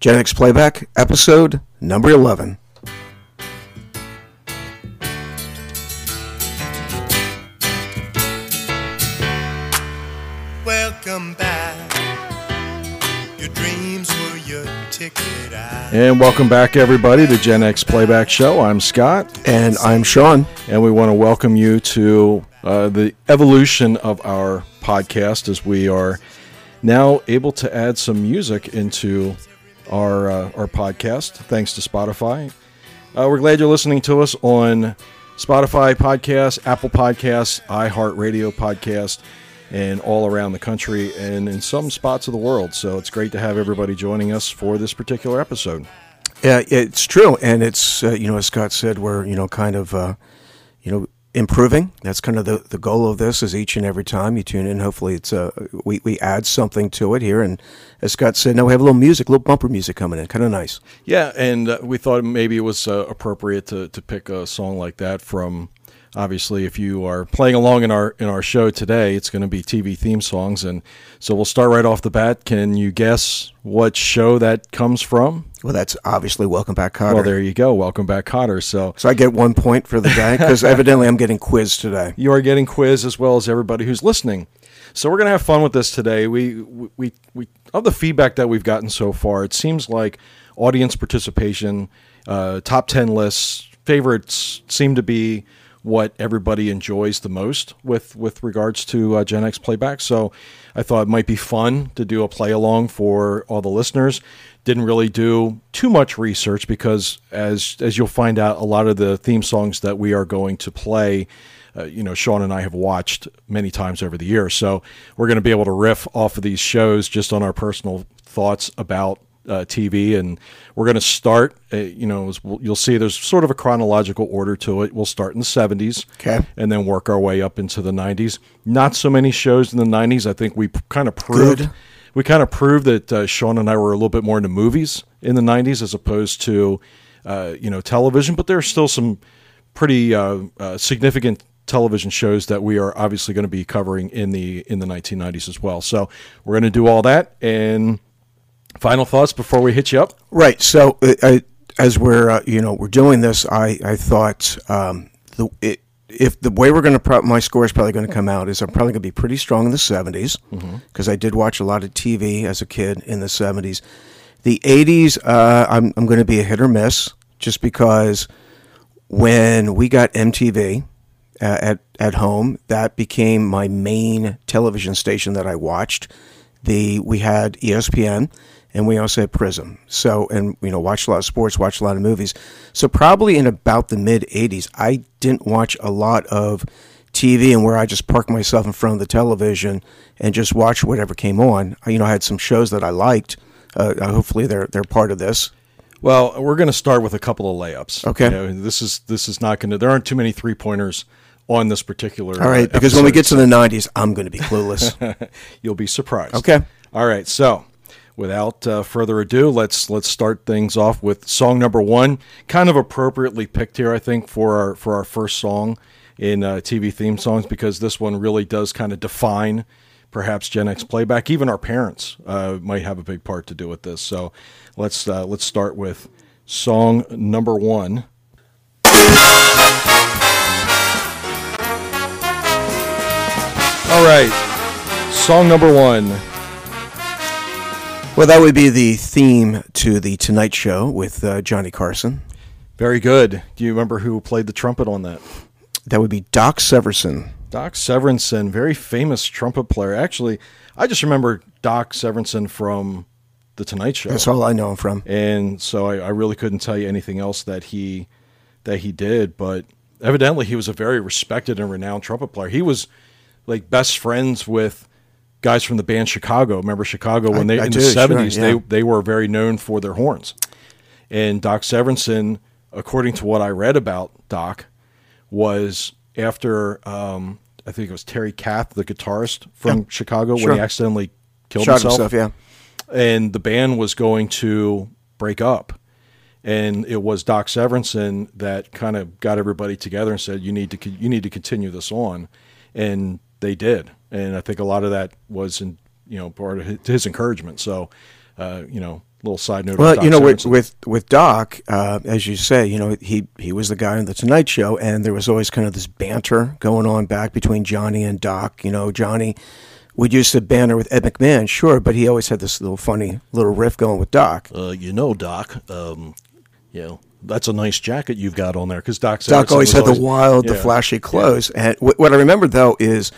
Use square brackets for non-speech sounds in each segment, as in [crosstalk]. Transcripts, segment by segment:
Gen X Playback, episode number 11. Welcome back. Your dreams were your ticket. And welcome back, everybody, to Gen X Playback Show. I'm Scott, And I'm Sean. and we want to welcome you to uh, the evolution of our podcast as we are now able to add some music into our uh, our podcast, thanks to Spotify. Uh, we're glad you're listening to us on Spotify podcast, Apple Podcasts, iHeartRadio Podcast, and all around the country and in some spots of the world. So it's great to have everybody joining us for this particular episode. Yeah, it's true. And it's, uh, you know, as Scott said, we're, you know, kind of, uh, you know, improving. That's kind of the, the goal of this is each and every time you tune in. Hopefully it's, uh, we, we add something to it here. And as Scott said, now we have a little music, a little bumper music coming in. Kind of nice. Yeah, and uh, we thought maybe it was uh, appropriate to, to pick a song like that from. Obviously, if you are playing along in our in our show today, it's going to be TV theme songs, and so we'll start right off the bat. Can you guess what show that comes from? Well, that's obviously Welcome Back, Kotter. Well, there you go. Welcome back, Kotter. So so I get one point for the day because [laughs] evidently I'm getting quizzed today. you are getting quiz as well as everybody who's listening. So we're going to have fun with this today. We we we of the feedback that we've gotten so far, it seems like audience participation, uh, top ten lists, favorites seem to be what everybody enjoys the most with with regards to uh, Gen X playback. So I thought it might be fun to do a play along for all the listeners. Didn't really do too much research because as as you'll find out, a lot of the theme songs that we are going to play uh, you know, Sean and I have watched many times over the years. So we're going to be able to riff off of these shows just on our personal thoughts about uh, TV. And we're going to start, uh, you know, as we'll, you'll see there's sort of a chronological order to it. We'll start in the 70s Okay. and then work our way up into the 90s. Not so many shows in the 90s. I think we kind of proved. Good. We kind of proved that uh, Sean and I were a little bit more into movies in the 90s as opposed to, uh, you know, television. But there are still some pretty uh, uh, significant television shows that we are obviously going to be covering in the in the 1990s as well. So we're going to do all that. And final thoughts before we hit you up. Right. So, uh, I, as we're you know we're doing this, I I thought um, the it, if the way we're going to pro- my score is probably going to come out is I'm probably going to be pretty strong in the 70s because I did watch a lot of TV as a kid in the 70s. The 80s, uh, I'm I'm going to be a hit or miss just because when we got MTV uh, at at home, that became my main television station that I watched. The we had ESPN and we also had Prism. So and you know watched a lot of sports, watched a lot of movies. So probably in about the mid '80s, I didn't watch a lot of TV and where I just parked myself in front of the television and just watched whatever came on. I, you know, I had some shows that I liked. Uh, hopefully, they're they're part of this. Well, we're going to start with a couple of layups. Okay. You know, this is this is not going to. There aren't too many three pointers on this particular. All right, uh, because when we get to the '90s, I'm going to be clueless. [laughs] you'll be surprised. Okay. All right. So, without uh, further ado, let's let's start things off with song number one. Kind of appropriately picked here, I think, for our for our first song in uh, TV theme songs because this one really does kind of define perhaps Gen X playback. Even our parents uh, might have a big part to do with this. So, let's uh, let's start with song number one. All right, song number one. Well, that would be the theme to the Tonight Show with uh, Johnny Carson. Very good. Do you remember who played the trumpet on that? That would be Doc Severson. Doc Severinsen, very famous trumpet player. Actually, I just remember Doc Severinsen from The Tonight Show, That's all I know him from. and so I, I really couldn't tell you anything else that he that he did. But evidently, he was a very respected and renowned trumpet player. He was like best friends with guys from the band Chicago. Remember Chicago when they I in do, the sure, seventies yeah. they they were very known for their horns. And Doc Severinsen, according to what I read about Doc, was after um, I think it was Terry Kath, the guitarist from Yeah. Chicago, Sure. when he accidentally killed Shot himself, himself, yeah. and the band was going to break up. And it was Doc Severinsen that kind of got everybody together and said, "You need to you need to continue this on," and they did. And I think a lot of that was in you know part of his, his encouragement. So uh, you know, little side note. Well, you know, with with, with Doc, uh, as you say, you know, he he was the guy on the Tonight Show, and there was always kind of this banter going on back between Johnny and Doc. You know, Johnny would use the banter with Ed McMahon, sure, but he always had this little funny little riff going with Doc. uh, you know, Doc, um, you know, that's a nice jacket you've got on there because Doc. Doc always had the wild, the flashy clothes. And wh- what I remember though is,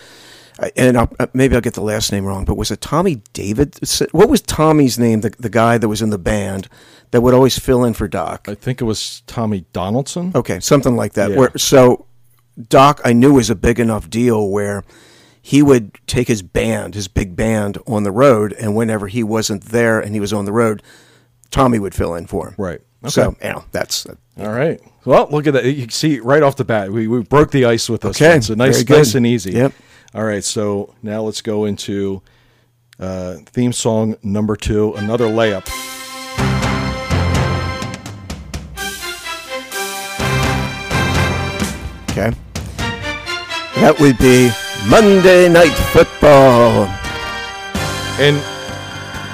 uh, and I'll, uh, maybe I'll get the last name wrong, but was it Tommy David? What was Tommy's name? The the guy that was in the band that would always fill in for Doc. I think it was Tommy Donaldson. Okay, something like that. Yeah. Where so Doc, I knew was a big enough deal where he would take his band, his big band, on the road, and whenever he wasn't there and he was on the road, Tommy would fill in for him. Right. So Okay. you know that's All right. Well, look at that. You can see right off the bat, we, we broke the ice with this. Okay, one. So nice, nice and easy. Yep. All right. So now let's go into uh, theme song number two, another layup. okay. That would be Monday Night Football. And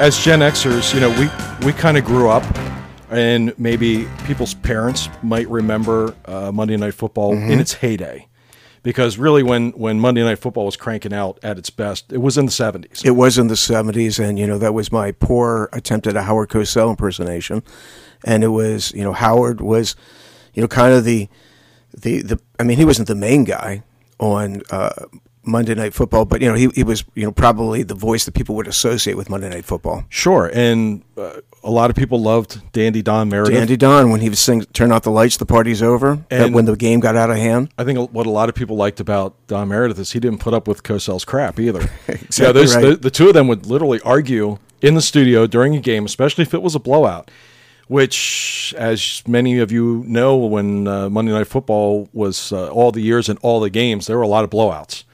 as Gen Xers, you know, we we kind of grew up, and maybe people's parents might remember uh, Monday Night Football in its heyday, because really, when when Monday Night Football was cranking out at its best, it was in the seventies. It was in the seventies, and you know that was my poor attempt at a Howard Cosell impersonation, and it was you know Howard was, you know, kind of the, the the I mean he wasn't the main guy on uh, Monday Night Football, but you know he he was you know probably the voice that people would associate with Monday Night Football. Sure, and uh, a lot of people loved Dandy Don Meredith. Andy Don when he was sing "Turn Out the Lights, the party's over," And- when the game got out of hand. I think what a lot of people liked about Don Meredith is he didn't put up with Cosell's crap either. [laughs] yeah, those, right. the, the two of them would literally argue in the studio during a game, especially if it was a blowout. Which, as many of you know, when uh, Monday Night Football was uh, all the years and all the games, there were a lot of blowouts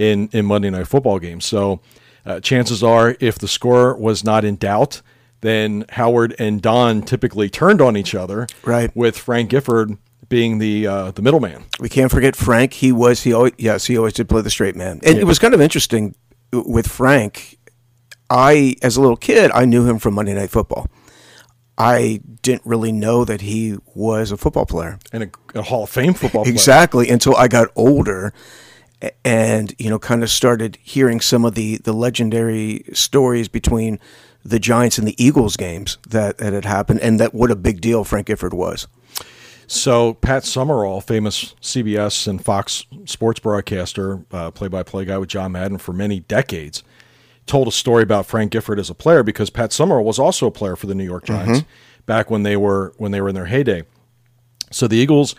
in in Monday Night Football games. So, uh, chances are, if the score was not in doubt, then Howard and Don typically turned on each other. Right. With Frank Gifford being the uh, the middleman. We can't forget Frank. He was he always yes he always did play the straight man, and it was kind of interesting with Frank. I as a little kid I knew him from Monday Night Football. I didn't really know that he was a football player. and a, a Hall of Fame football player. Exactly until I got older and you know kind of started hearing some of the the legendary stories between the Giants and the Eagles games that, that had happened and that what a big deal Frank Gifford was. So Pat Summerall, famous CBS and Fox sports broadcaster, uh, play-by-play guy with John Madden for many decades, told a story about Frank Gifford as a player because Pat Summerall was also a player for the New York Giants back when they were when they were in their heyday. So the Eagles,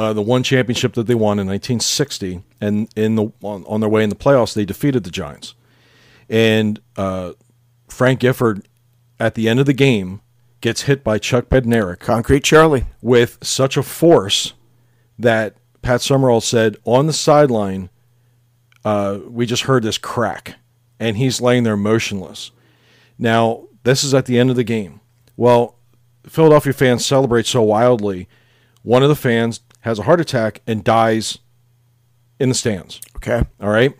uh, the one championship that they won in 1960, and in the on, on their way in the playoffs, they defeated the Giants. And uh, Frank Gifford, at the end of the game, gets hit by Chuck Bednarik Concrete Charlie. with such a force that Pat Summerall said on the sideline, uh, we just heard this crack, and he's laying there motionless. Now, this is at the end of the game. Well, Philadelphia fans celebrate so wildly. One of the fans has a heart attack and dies in the stands. Okay. All right.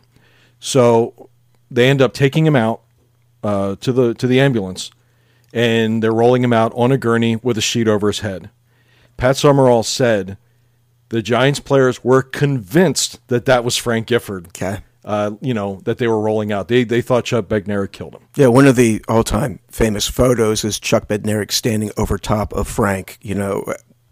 So they end up taking him out uh, to the to the ambulance, and they're rolling him out on a gurney with a sheet over his head. Pat Summerall said the Giants players were convinced that that was Frank Gifford. Okay. Uh, you know that they were rolling out. They they thought Chuck Bednarik killed him. Yeah, one of the all-time famous photos is Chuck Bednarik standing over top of Frank. You know,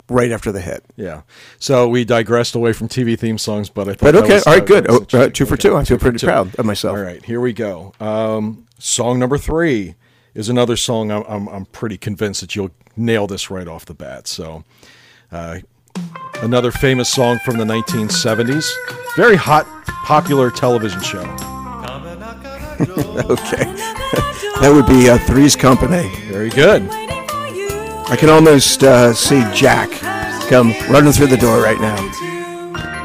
right after the hit. Yeah. So we digressed away from TV theme songs, but I thought. But okay, was- all right, good. Oh, uh, two for Okay, two. I feel two pretty proud of myself. All right, here we go. Um, song number three is another song I'm, I'm, I'm pretty convinced that you'll nail this right off the bat. So, uh, another famous song from the 1970s, very hot, popular television show. [laughs] Okay, [laughs] that would be uh, Three's Company. Very good. I can almost uh, see Jack come running through the door right now.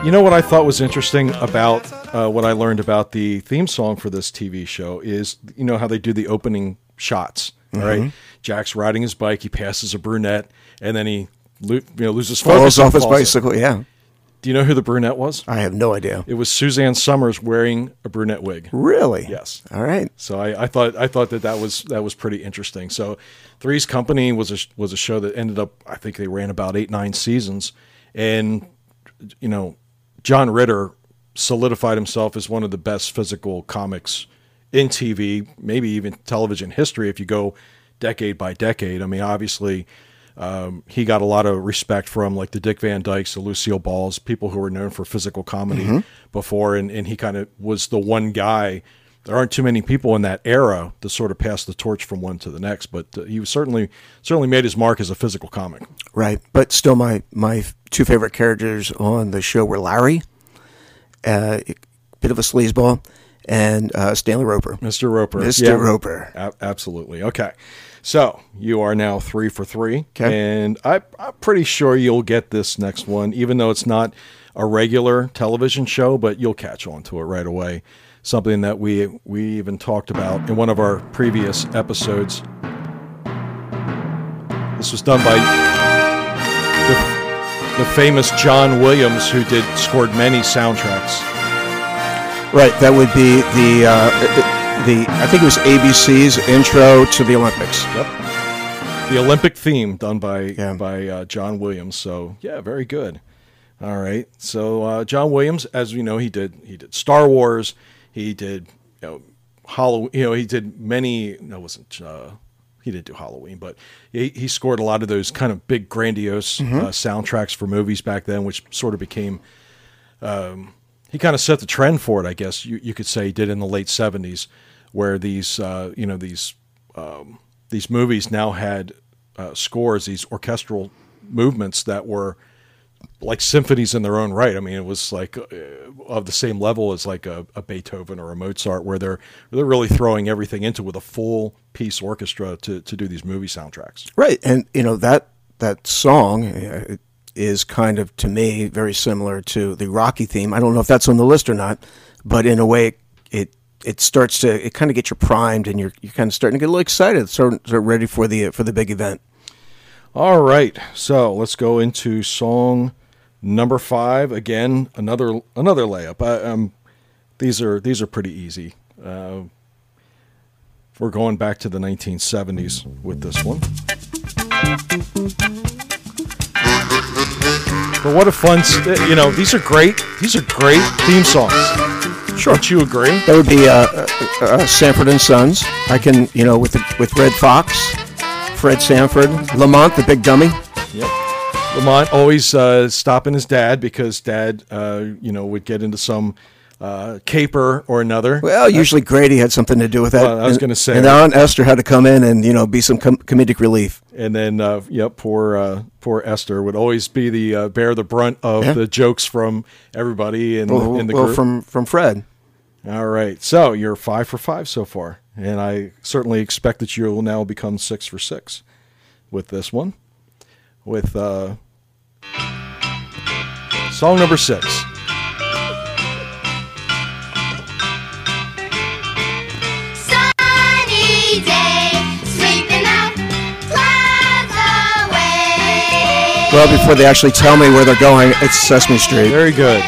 You know what I thought was interesting about uh, what I learned about the theme song for this TV show is you know how they do the opening shots. all right? Mm-hmm. Jack's riding his bike, he passes a brunette, and then he lo- you know loses Falls focus and off his falls. bicycle. Yeah. Do you know who the brunette was? I have no idea. It was Suzanne Somers wearing a brunette wig. Really? Yes. All right. So I, I thought I thought that that was that was pretty interesting. So Three's Company was a was a show that ended up I think they ran about eight nine seasons, and you know John Ritter solidified himself as one of the best physical comics in TV, maybe even television history. If you go decade by decade, I mean, obviously. Um, he got a lot of respect from like the Dick Van Dykes, the Lucille Balls, people who were known for physical comedy before, and, and he kind of was the one guy there aren't too many people in that era to sort of pass the torch from one to the next, but uh, he was certainly certainly made his mark as a physical comic. Right. But still, my, my two favorite characters on the show were Larry, uh, bit of a sleazeball, and uh, Stanley Roper. Mr. Roper. Mr. Roper. A- absolutely. Okay. So you are now three for three. Okay. And I, I'm pretty sure you'll get this next one, even though it's not a regular television show, but you'll catch on to it right away. Something that we we even talked about in one of our previous episodes. This was done by the, the famous John Williams, who did scored many soundtracks. Right. That would be the, uh, the, I think it was ABC's intro to the Olympics. Yep. The Olympic theme done by Yeah. by uh, John Williams. So yeah, very good. All right. So uh, John Williams, as we know, he did he did Star Wars. He did you know Halloween. You know he did many. No, it wasn't. Uh, he didn't do Halloween, but he, he scored a lot of those kind of big, grandiose uh, soundtracks for movies back then, which sort of became he kind of set the trend for it, I guess you, you could say. He did in the late '70s, where these uh, you know these um, these movies now had uh, scores, these orchestral movements that were like symphonies in their own right. I mean, it was like uh, of the same level as like a, a Beethoven or a Mozart, where they're they're really throwing everything into with a full piece orchestra to to do these movie soundtracks. Right, and you know that that song uh, is kind of to me very similar to the Rocky theme. I don't know if that's on the list or not, but in a way, it it starts to it kind of gets you primed, and you're you're kind of starting to get a little excited, start, start ready for the for the big event. All right, so let's go into song number five. Again, another another layup. I, um, these are these are pretty easy. Uh, we're going back to the 1970s with this one. But what a fun! s- You know, these are great. These are great theme songs. Sure. Don't you agree? That would be uh, uh, uh, Sanford and Sons. I can you know with the, with Redd Foxx, Fred Sanford, Lamont the big dummy. Yep. Lamont always uh, stopping his dad because dad, uh, you know, would get into some uh, caper or another. Well, usually Grady had something to do with that. Well, I was gonna say- and Aunt Esther had to come in and you know be some com- comedic relief. And then, uh, yep, poor uh, poor Esther would always be the uh, bear the brunt of Yeah. the jokes from everybody in, Well, in the well, group. from from Fred. All right, so you're five for five so far, and I certainly expect that you will now become six for six with this one, with uh, song number six. Well, before they actually tell me where they're going, it's Sesame Street. Very good.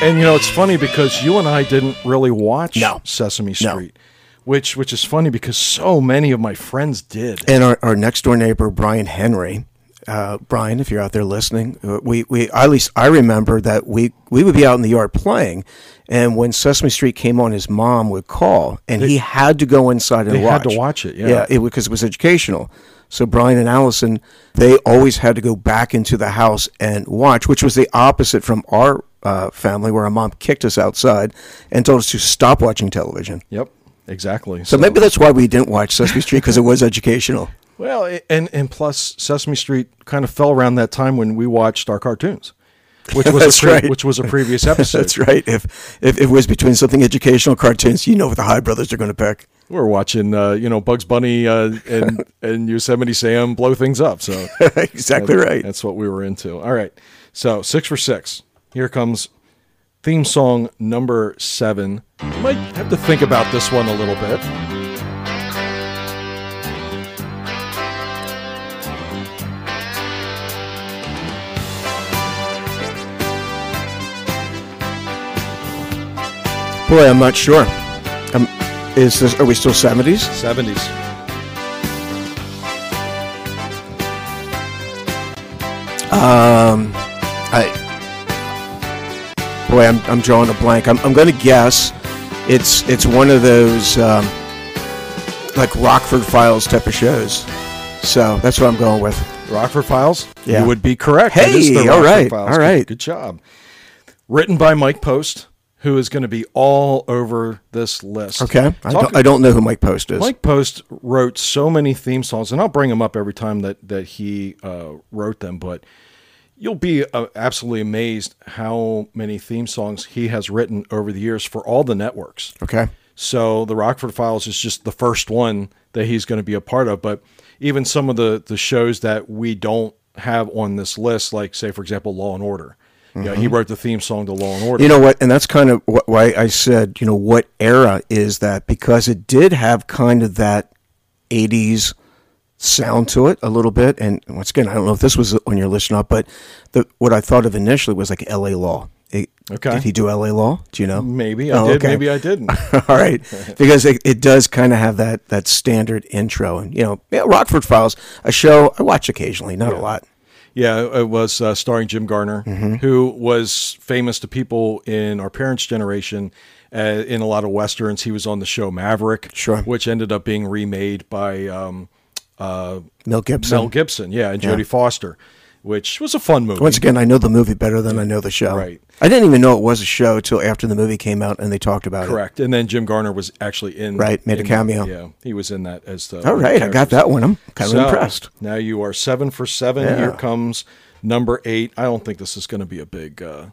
And you know, it's funny because you and I didn't really watch No. Sesame No. Street, which which is funny because so many of my friends did. And our, our next door neighbor, Brian Henry. Uh, Brian, if you're out there listening, uh, we, we at least I remember that we we would be out in the yard playing, and when Sesame Street came on, his mom would call, and he had to go inside and they watch. had to watch it, yeah. yeah, it, because it was educational. So Brian and Allison, they always had to go back into the house and watch, which was the opposite from our uh, family, where our mom kicked us outside and told us to stop watching television. Yep, exactly. So maybe that's why we didn't watch Sesame Street because it was [laughs] educational. well, and and plus Sesame Street kind of fell around that time when we watched our cartoons, which was a [laughs] pre- right. which was a previous [laughs] episode. That's right. If, if if it was between something educational cartoons, you know what the High Brothers are going to pick we were watching, uh, you know, Bugs Bunny uh, and [laughs] and Yosemite Sam blow things up. So [laughs] exactly that's, right. That's what we were into. All right. So six for six. Here comes theme song number seven. You might have to think about this one a little bit. Boy, I'm not sure. I'm is this? Are we still seventies? 70s. Um, I. Boy, I'm, I'm drawing a blank. I'm, I'm going to guess it's it's one of those um, like Rockford Files type of shows. So that's what I'm going with. Rockford Files? Yeah. You would be correct. Hey, all Rockford right, Files. all Good- Good, job. Written by Mike Post, who is going to be all over this list. Okay, I don't, I don't know who Mike Post is. Mike Post wrote so many theme songs, and I'll bring him up every time that that he uh, wrote them. But you'll be uh, absolutely amazed how many theme songs he has written over the years for all the networks. Okay, So the Rockford Files is just the first one that he's going to be a part of. But even some of the the shows that we don't have on this list, like say for example, Law and Order. You know, he mm-hmm. wrote the theme song to Law and Order. you know what? And that's kind of wh- why I said, you know, what era is that? Because it did have kind of that '80s sound to it a little bit. And once again, I don't know if this was on your list or not, but the, what I thought of initially was like L.A. Law. It- Okay. Did he do L.A. Law? Do you know? maybe I Oh, did, okay. maybe I didn't. [laughs] All right, [laughs] because it, it does kind of have that that standard intro, and you know, yeah, Rockford Files, a show I watch occasionally, not a lot. Yeah, it was uh, starring Jim Garner, Mm-hmm. who was famous to people in our parents' generation uh, in a lot of westerns. He was on the show Maverick, Sure. which ended up being remade by um, uh, Mel Gibson. Mel Gibson, yeah, and Yeah. Jodie Foster, which was a fun movie. Once again, I know the movie better than I know the show. Right. I didn't even know it was a show till after the movie came out and they talked about it. Correct, and then Jim Garner was actually in Right, made a in- cameo. Yeah, he was in that as the. All right, I got that one. I'm kind of So, impressed. Now you are seven for seven. Yeah. Here comes number eight. I don't think this is going to be a big, uh,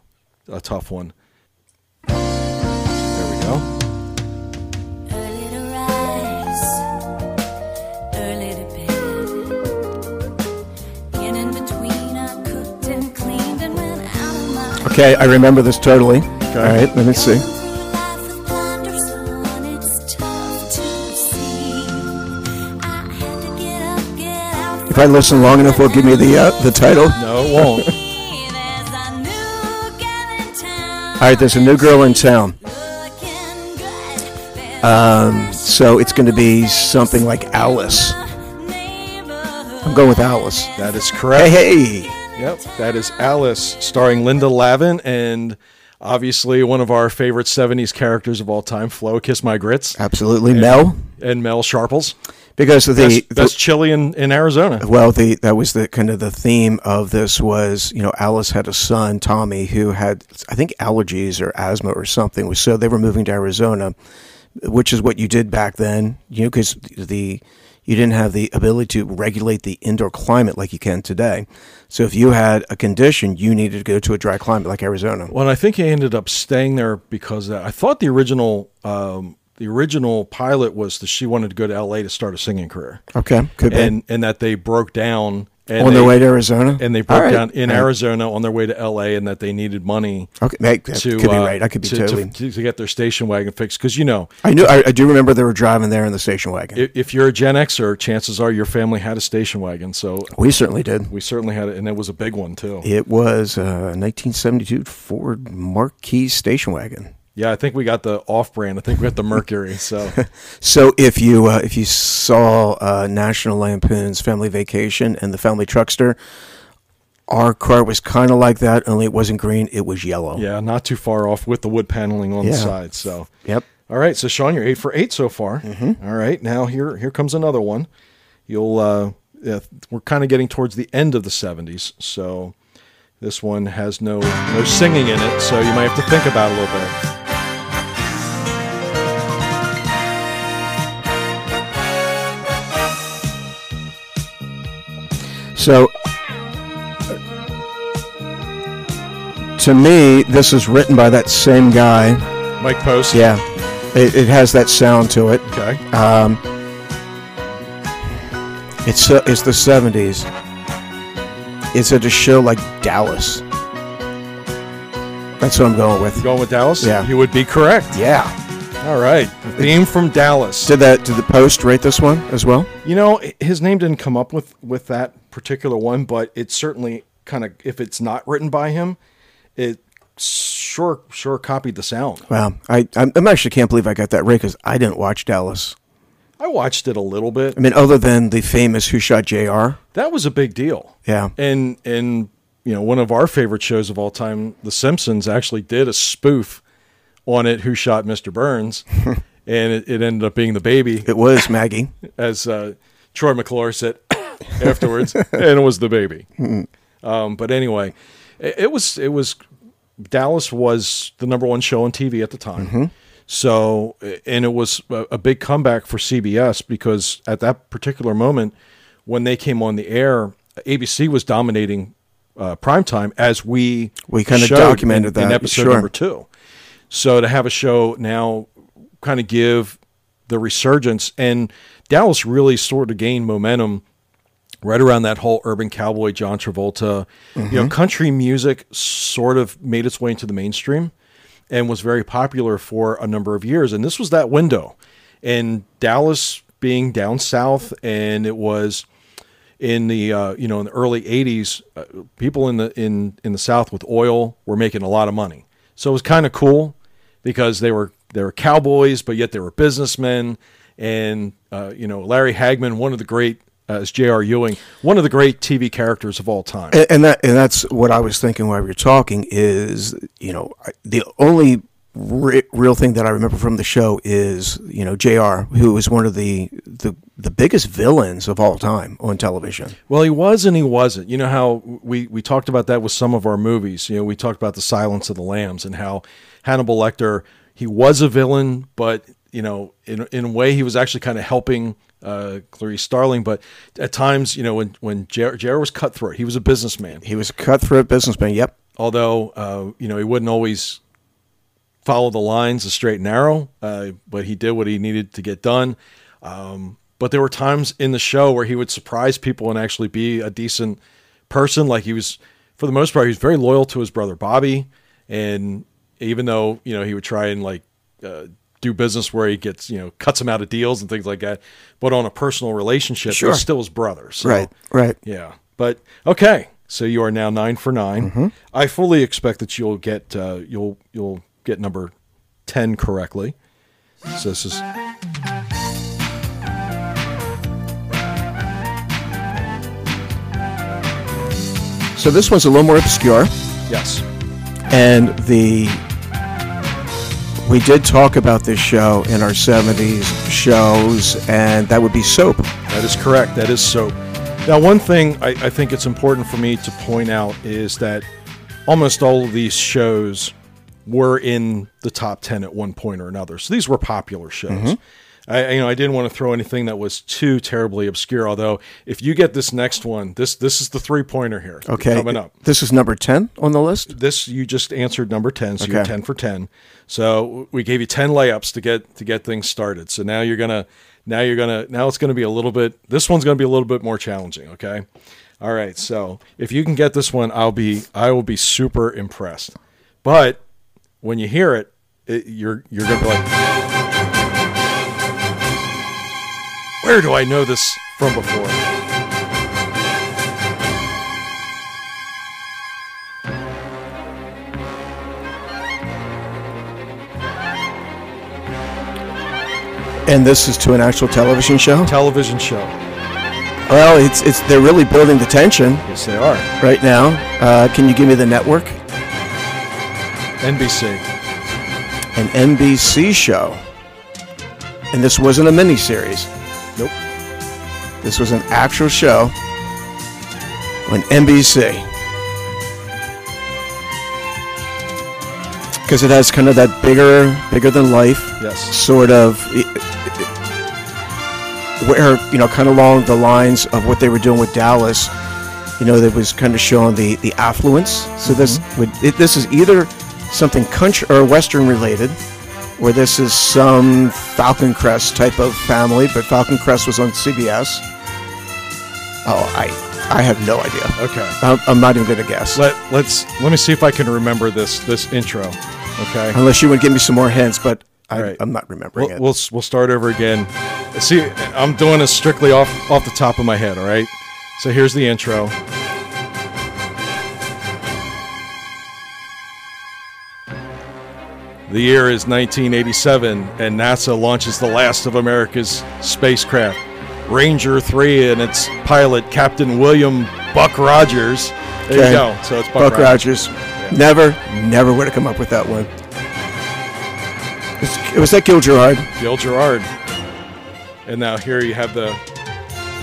a tough one. There we go. Okay, I remember this totally. All right, let me see. Going through life with blinders on, it's tough to see. I had to get up, get out. If I listen long enough, will give me the uh, the title. No, it won't. There's a new girl in town. All right, there's a new girl in town, Looking good. There's Um, so it's going to be something like Alice. I'm going with Alice. that is correct. Hey, hey. Yep, that is Alice, starring Linda Lavin, and obviously one of our favorite '70s characters of all time, Flo, "Kiss My Grits," Absolutely, Mel. and Mel Sharples. Because the, That's, the that's chilly in, in Arizona. well, the that was the kind of the theme of this was you know Alice had a son Tommy who had I think allergies or asthma or something. So they were moving to Arizona, which is what you did back then. You know, because the you didn't have the ability to regulate the indoor climate like you can today. So if you had a condition, you needed to go to a dry climate like Arizona. Well, I think he ended up staying there because uh, I thought the original um, the original pilot was that she wanted to go to L.A. to start a singing career, Okay, could be and and that they broke down and on they, their way to Arizona, and they broke right. down in right. Arizona on their way to L.A. and that they needed money Okay, hey, that to could be uh, right. I could be to, totally. to, to get their station wagon fixed because you know I knew. I, I do remember they were driving there in the station wagon. if, if you're a Gen Xer, chances are your family had a station wagon. So we certainly did. we certainly had it, and it was a big one too. It was a 1972 Ford Marquis station wagon. Yeah, I think we got the off-brand. I think we got the Mercury. So [laughs] So if you uh, if you saw uh, National Lampoon's Family Vacation and the Family Truckster, our car was kind of like that. Only it wasn't green; it was yellow. yeah, not too far off with the wood paneling on the Yeah. side. So Yep. All right, so Sean, you're eight for eight so far. Mm-hmm. All right, now here here comes another one. You'll uh, yeah, we're kind of getting towards the end of the '70s, so this one has no no singing in it, so you might have to think about it a little bit. So to me, this is written by that same guy. Mike Post. Yeah, it, it has that sound to it. Okay. Um, It's uh, it's the seventies. It's at a show like Dallas. That's what I'm going with. Going with Dallas? Yeah. You would be correct. Yeah. All right. Theme from Dallas. Did that? Did the post rate this one as well? You know, his name didn't come up with with that particular one, but it's certainly kind of if it's not written by him, it sure sure copied the sound. Wow, I I'm, I'm actually can't believe I got that right because I didn't watch Dallas. I watched it a little bit. I mean, other than the famous "Who Shot J.R." That was a big deal. Yeah. And and you know, one of our favorite shows of all time, The Simpsons, actually did a spoof on it, Who Shot Mr. Burns? [laughs] and it, it ended up being the baby, It was Maggie. [laughs] as uh, Troy McClure said [laughs] afterwards, and it was the baby. Um, but anyway, it, it was it was Dallas was the number one show on TV at the time. So, and it was a, a big comeback for CBS because at that particular moment, when they came on the air, ABC was dominating uh, primetime as we We kinda documented in, in that, episode sure. number two. So to have a show now kind of give the resurgence and Dallas really sort of gained momentum right around that whole urban cowboy John Travolta, you know, country music sort of made its way into the mainstream and was very popular for a number of years. And this was that window. And Dallas being down south, and it was in the uh, you know in the early '80s, uh, people in the in in the South with oil were making a lot of money. So it was kind of cool because they were they were cowboys, but yet they were businessmen. And uh, you know Larry Hagman, one of the great Uh, as J.R. Ewing, one of the great TV characters of all time. And, and that and that's what I was thinking while we were talking is you know the only re- real thing that I remember from the show is you know J.R. who was one of the the the biggest villains of all time on television. Well, he was and he wasn't. You know how we, we talked about that with some of our movies. You know, we talked about the Silence of the Lambs and how Hannibal Lecter he was a villain, but you know, in in a way, he was actually kind of helping uh, Clarice Starling. But at times, you know, when when Jer, Jer was cutthroat, he was a businessman. He was a cutthroat businessman. Yep. Although uh, you know he wouldn't always follow the lines the straight and narrow, uh, but he did what he needed to get done. Um, but there were times in the show where he would surprise people and actually be a decent person. Like he was, for the most part, he was very loyal to his brother Bobby, and even though you know he would try and like uh, do business where he gets you know cuts him out of deals and things like that, but on a personal relationship, Sure. he's still his brother. So, Right. Right. yeah, but okay. So you are now nine for 9 Mm-hmm. I fully expect that you'll get uh, you'll you'll get number ten correctly. So this is So this one's a little more obscure, yes, and the we did talk about this show in our '70s shows, and that would be Soap. that is correct. That is soap. Now, one thing I, I think it's important for me to point out is that almost all of these shows were in the top ten at one point or another. So these were popular shows. Mm-hmm. I, you know, I didn't want to throw anything that was too terribly obscure. Although, if you get this next one, this this is the three pointer here. Okay, coming up. This is number ten on the list. this you just answered number 10 so you're 10 for 10 so we gave you 10 layups to get to get things started so now you're gonna now you're gonna now it's gonna be a little bit this one's gonna be a little bit more challenging okay all right so if you can get this one i'll be i will be super impressed but when you hear it, it you're you're gonna be like where do i know this from before And this is to an actual television show. television show Well, it's it's they're really building the tension yes they are right now. Uh, can you give me the network? nbc An NBC show, and this wasn't a miniseries. This was an actual show on NBC. Because it has kind of that bigger, bigger than life yes sort of where you know kind of along the lines of what they were doing with Dallas you know that was kind of showing the the affluence so this Mm-hmm. would it, this is either something country or western related or this is some Falcon Crest type of family but Falcon Crest was on CBS oh I I have no idea okay I'm, I'm not even going to guess Let let's let me see if I can remember this this intro. Okay, unless you would give me some more hints but I, right. I'm not remembering we'll, it we'll we'll start over again. See, I'm doing this strictly off off the top of my head. All right. So here's the intro. The year is 1987, and NASA launches the last of America's spacecraft, Ranger 3, and its pilot, Captain William Buck Rogers. There Okay. you go. So it's Buck Rogers. Never, never would have come up with that one. It was that Gil Gerard. Gil Gerard. And now here you have the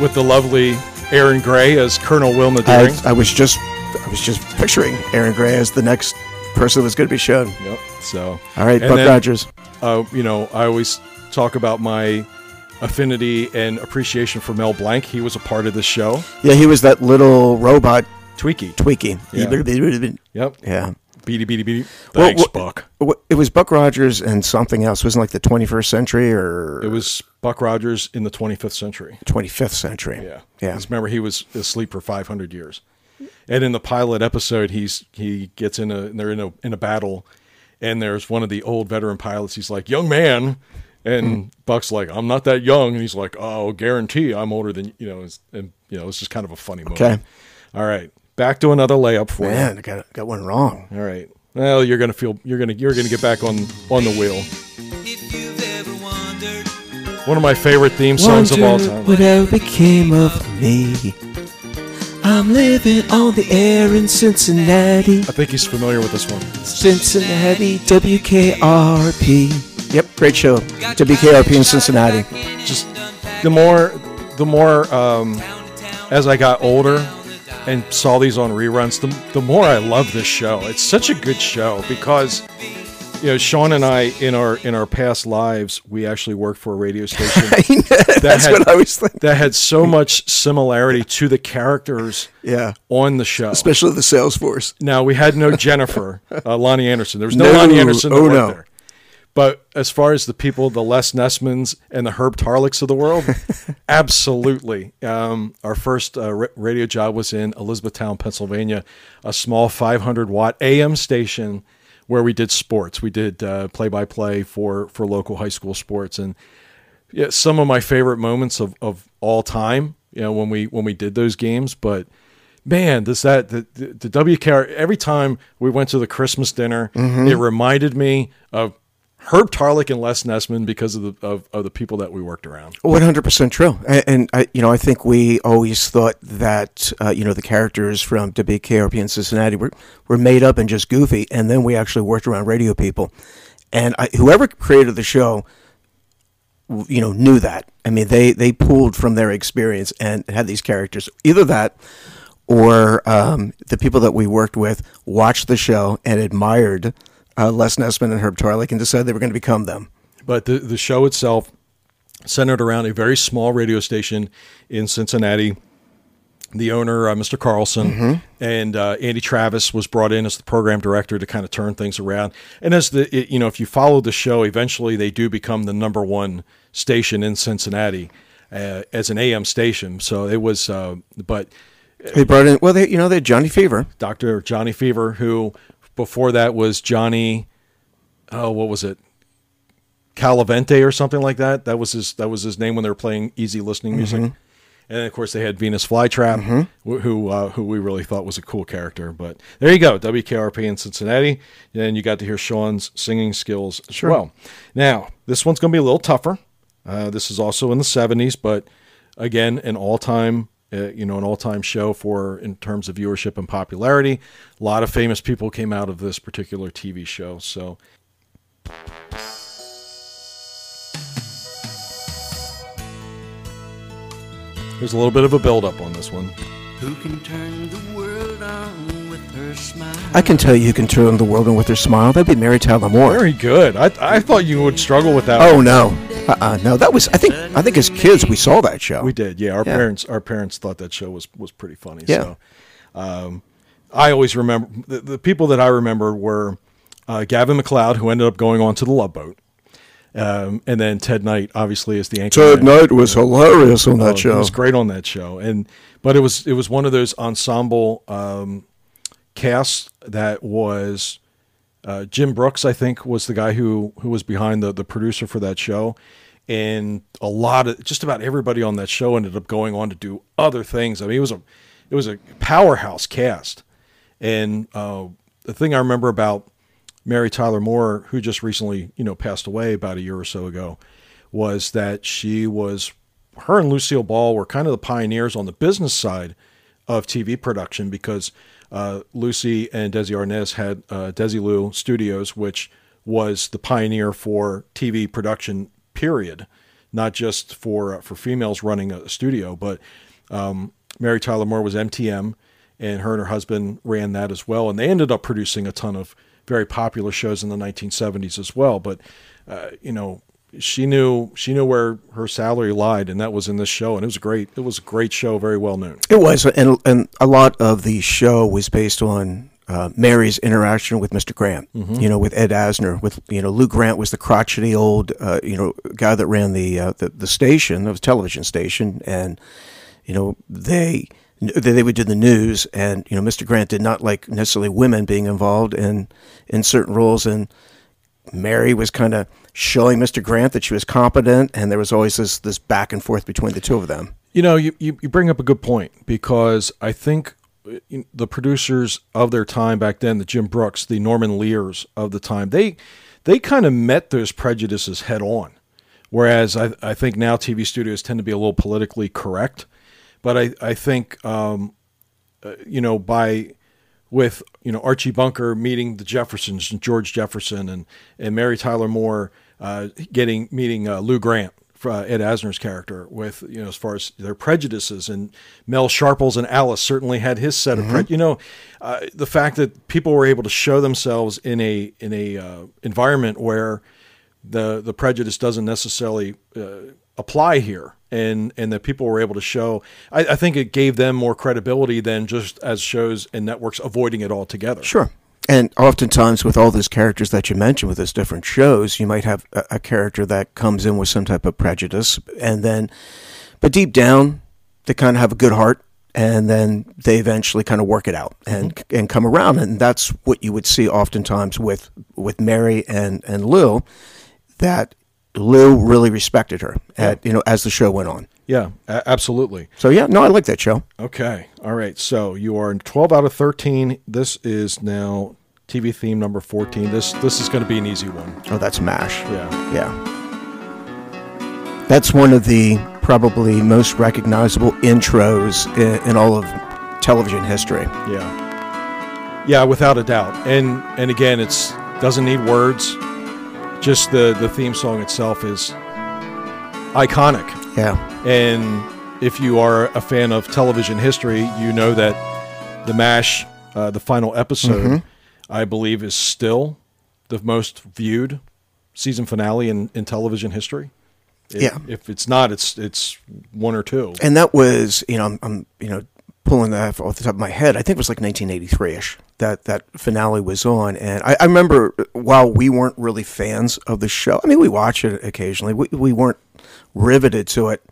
with the lovely Erin Gray as Colonel Wilma Deering. I, I was just, I was just picturing Erin Gray as the next person that was going to be shown. Yep. So All right, Buck then, Rogers. Uh, you know, I always talk about my affinity and appreciation for Mel Blanc. He was a part of this show. Yeah, he was that little robot Twiki. Twiki. Yeah. Yeah. Yep. Beady beady beady. Well, Thanks, wh- Buck. It was Buck Rogers and something else. Wasn't like the 21st century or It was Buck Rogers in the 25th century. 25th century. Yeah. Yeah. 'Cause remember, he was asleep for 500 years. And in the pilot episode, he's he gets in a they're in a in a battle, and there's one of the old veteran pilots. He's like, "Young man," and. Buck's like, "I'm not that young," and he's like, "Oh, guarantee I'm older than you know." it's- And you know, it's just kind of a funny moment. Okay. All right, back to another layup for Man, you. I got got one wrong. All right. Well, you're gonna feel you're gonna you're gonna get back on on the wheel. If you've ever wondered One of my favorite theme songs of all time. Whatever became of me. I'm living on the air in Cincinnati. I think he's familiar with this one. Cincinnati, WKRP. Yep, great show. WKRP in Cincinnati. just the more the more um, as I got older and saw these on reruns, the, the more I love this show. It's such a good show because you know Sean and I in our in our past lives we actually worked for a radio station [laughs] That's had- what I was thinking. that had so much similarity to the characters Yeah, on the show. especially the sales force. Now we had no Jennifer, [laughs] uh, Loni Anderson. There was no, No. Loni Anderson. Oh, no. There. But as far as the people, the Les Nessmans and the Herb Tarleks of the world, [laughs] absolutely. Um, our first uh, ra- radio job was in Elizabethtown, Pennsylvania, a small 500 watt AM station where we did sports. We did play by play for for local high school sports, and yeah, some of my favorite moments of, of all time. You know, when we when we did those games, but man, does that the, the, the WKR every time we went to the Christmas dinner, Mm-hmm. it reminded me of Herb Tarlek and Les Nessman because of the of, of the people that we worked around. One hundred percent true, and, and I, you know, I think we always thought that uh, you know the characters from WKRP in Cincinnati were were made up and just goofy, and then we actually worked around radio people, and I, whoever created the show, you know, knew that. I mean, they they pulled from their experience and had these characters. Either that, or um, the people that we worked with watched the show and admired uh, Les Nessman and Herb Tarlek and decided they were going to become them. But the the show itself centered around a very small radio station in Cincinnati. The owner, uh, Mr. Carlson, and uh, Andy Travis was brought in as the program director to kind of turn things around. And as the it, you know, if you follow the show, eventually they do become the number one station in Cincinnati uh, as an AM station. So it was, uh, but They brought in well, they you know they had Johnny Fever. Dr. Johnny Fever, who before that was Johnny, oh, what was it? Calavente or something like that. That was his. That was his name when they were playing easy listening music. And of course, they had Venus Flytrap, wh- who uh, who we really thought was a cool character. But there you go, WKRP in Cincinnati, and you got to hear Sean's singing skills as well. Now, this one's going to be a little tougher. Uh, this is also in the '70s, but again, an all-time, uh, you know, an all-time show for in terms of viewership and popularity. A lot of famous people came out of this particular TV show. So there's a little bit of a build-up on this one. Who can turn the world on? I can tell you, you can turn the world on with her smile. That'd be Mary Tyler Moore. Very good. I, I thought you would struggle with that. Oh one. no, uh-uh, no. That was I think I think as kids we saw that show. We did, yeah. Our Yeah. parents, our parents thought that show was was pretty funny. Yeah. So, um, I always remember the, the people that I remember were uh, Gavin MacLeod, who ended up going on to the Love Boat, um, and then Ted Knight, obviously, as the anchor. Ted Knight was hilarious on that Oh, show. He was great on that show, and but it was it was one of those ensemble um, casts that was uh, Jim Brooks, I think, was the guy who who was behind the the producer for that show, and a lot of just about everybody on that show ended up going on to do other things. I mean, it was a it was a powerhouse cast, and uh, the thing I remember about Mary Tyler Moore, who just recently, you know, passed away about a year or so ago, was that she was her and Lucille Ball were kind of the pioneers on the business side of TV production because uh, Lucy and Desi Arnaz had uh, Desilu Studios, which was the pioneer for TV production. Period, not just for uh, for females running a studio, but um, Mary Tyler Moore was MTM, and her and her husband ran that as well, and they ended up producing a ton of very popular shows in the 1970s as well. But uh, you know, she knew she knew where her salary lied, and that was in this show, and it was great it was a great show, very well known. It was, and and a lot of the show was based on uh, Mary's interaction with Mr. Grant. You know, with Ed Asner. With you know, Lou Grant was the crotchety old uh, you know guy that ran the, uh, the the station, the television station, and you know they they would do the news, and you know, Mr. Grant did not like necessarily women being involved in in certain roles, and Mary was kind of showing Mr. Grant that she was competent, and there was always this this back and forth between the two of them. You know, you, you, you bring up a good point because I think uh, the producers of their time back then, the Jim Brooks, the Norman Lears of the time, they they kind of met those prejudices head on. Whereas I, I think now TV studios tend to be a little politically correct. But I, I think, um, uh, you know, by with you know Archie Bunker meeting the Jeffersons and George Jefferson and and Mary Tyler Moore uh, getting meeting uh, Lou Grant, uh, Ed Asner's character, with you know as far as their prejudices. And Mel Sharples and Alice certainly had his set of pre- you know uh, the fact that people were able to show themselves in a in a uh, environment where the the prejudice doesn't necessarily uh, apply here and and that people were able to show I, I think it gave them more credibility than just as shows and networks avoiding it altogether. Sure. And oftentimes, with all those characters that you mentioned with those different shows, you might have a, a character that comes in with some type of prejudice, and then, but deep down, they kind of have a good heart, and then they eventually kind of work it out and mm-hmm. and come around, and that's what you would see oftentimes with with Mary and and Lou, that Lou really respected her, at, you know, as the show went on. Yeah a- absolutely So yeah, no, I like that show. okay all right so you are 12 out of 13 this is now tv theme number 14 this this is going to be an easy one Oh, that's Mash. yeah Yeah. That's one of the probably most recognizable intros in, in all of television history. Yeah. Yeah, without a doubt. And and again, it's doesn't need words. Just the the theme song itself is iconic. Yeah. And if you are a fan of television history, you know that the MASH, uh, the final episode, I believe, is still the most viewed season finale in, in television history. If, Yeah. If it's not, it's it's one or two. And that was, you know, I'm, I'm you know, pulling that off the top of my head. I think it was like 1983ish that that finale was on. And I, I remember while we weren't really fans of the show, I mean, we watch it occasionally. We, we weren't riveted to it.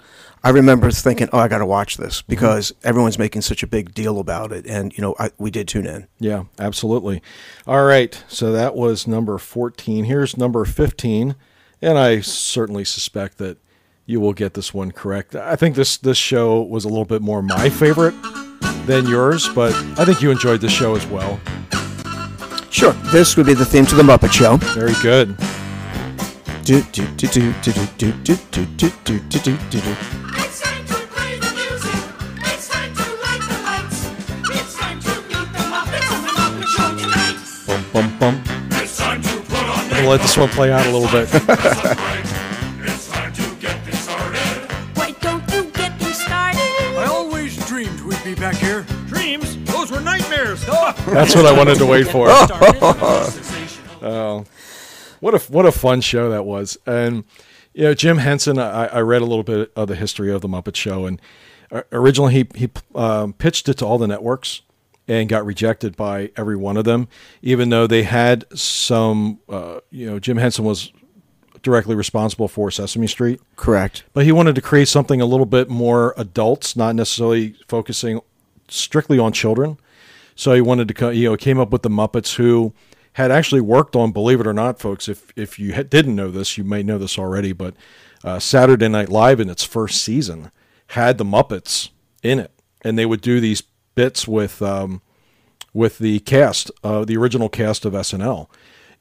I remember thinking, "Oh, I got to watch this mm-hmm. because everyone's making such a big deal about it," and you know, I, we did tune in. Yeah, absolutely. All right. So that was number 14. Here's number 15. And I certainly suspect that you will get this one correct. I think this this show was a little bit more my favorite than yours, but I think you enjoyed the show as well. Sure, this would be the theme to the Muppet Show. Very good. Do do do do do do do do do do do do do do. It's time to play the music. It's time to light the lights. It's time to meet the Muppets on the Muppet Show tonight. Bum, bum, bum. It's time to put on I'm going to let this one play out a little bit. That's what I wanted to wait for. [laughs] [laughs] Oh, what a what a fun show that was! And you know, Jim Henson. I, I read a little bit of the history of the Muppet Show, and uh, originally he he um, pitched it to all the networks and got rejected by every one of them, even though they had some. Uh, you know, Jim Henson was directly responsible for Sesame Street. Correct. But he wanted to create something a little bit more adults, not necessarily focusing strictly on children. So he wanted to, co- you know, came up with the Muppets, who had actually worked on, believe it or not, folks. If if you didn't know this, you may know this already. But uh, Saturday Night Live in its first season had the Muppets in it, and they would do these bits with um, with the cast, uh, the original cast of SNL.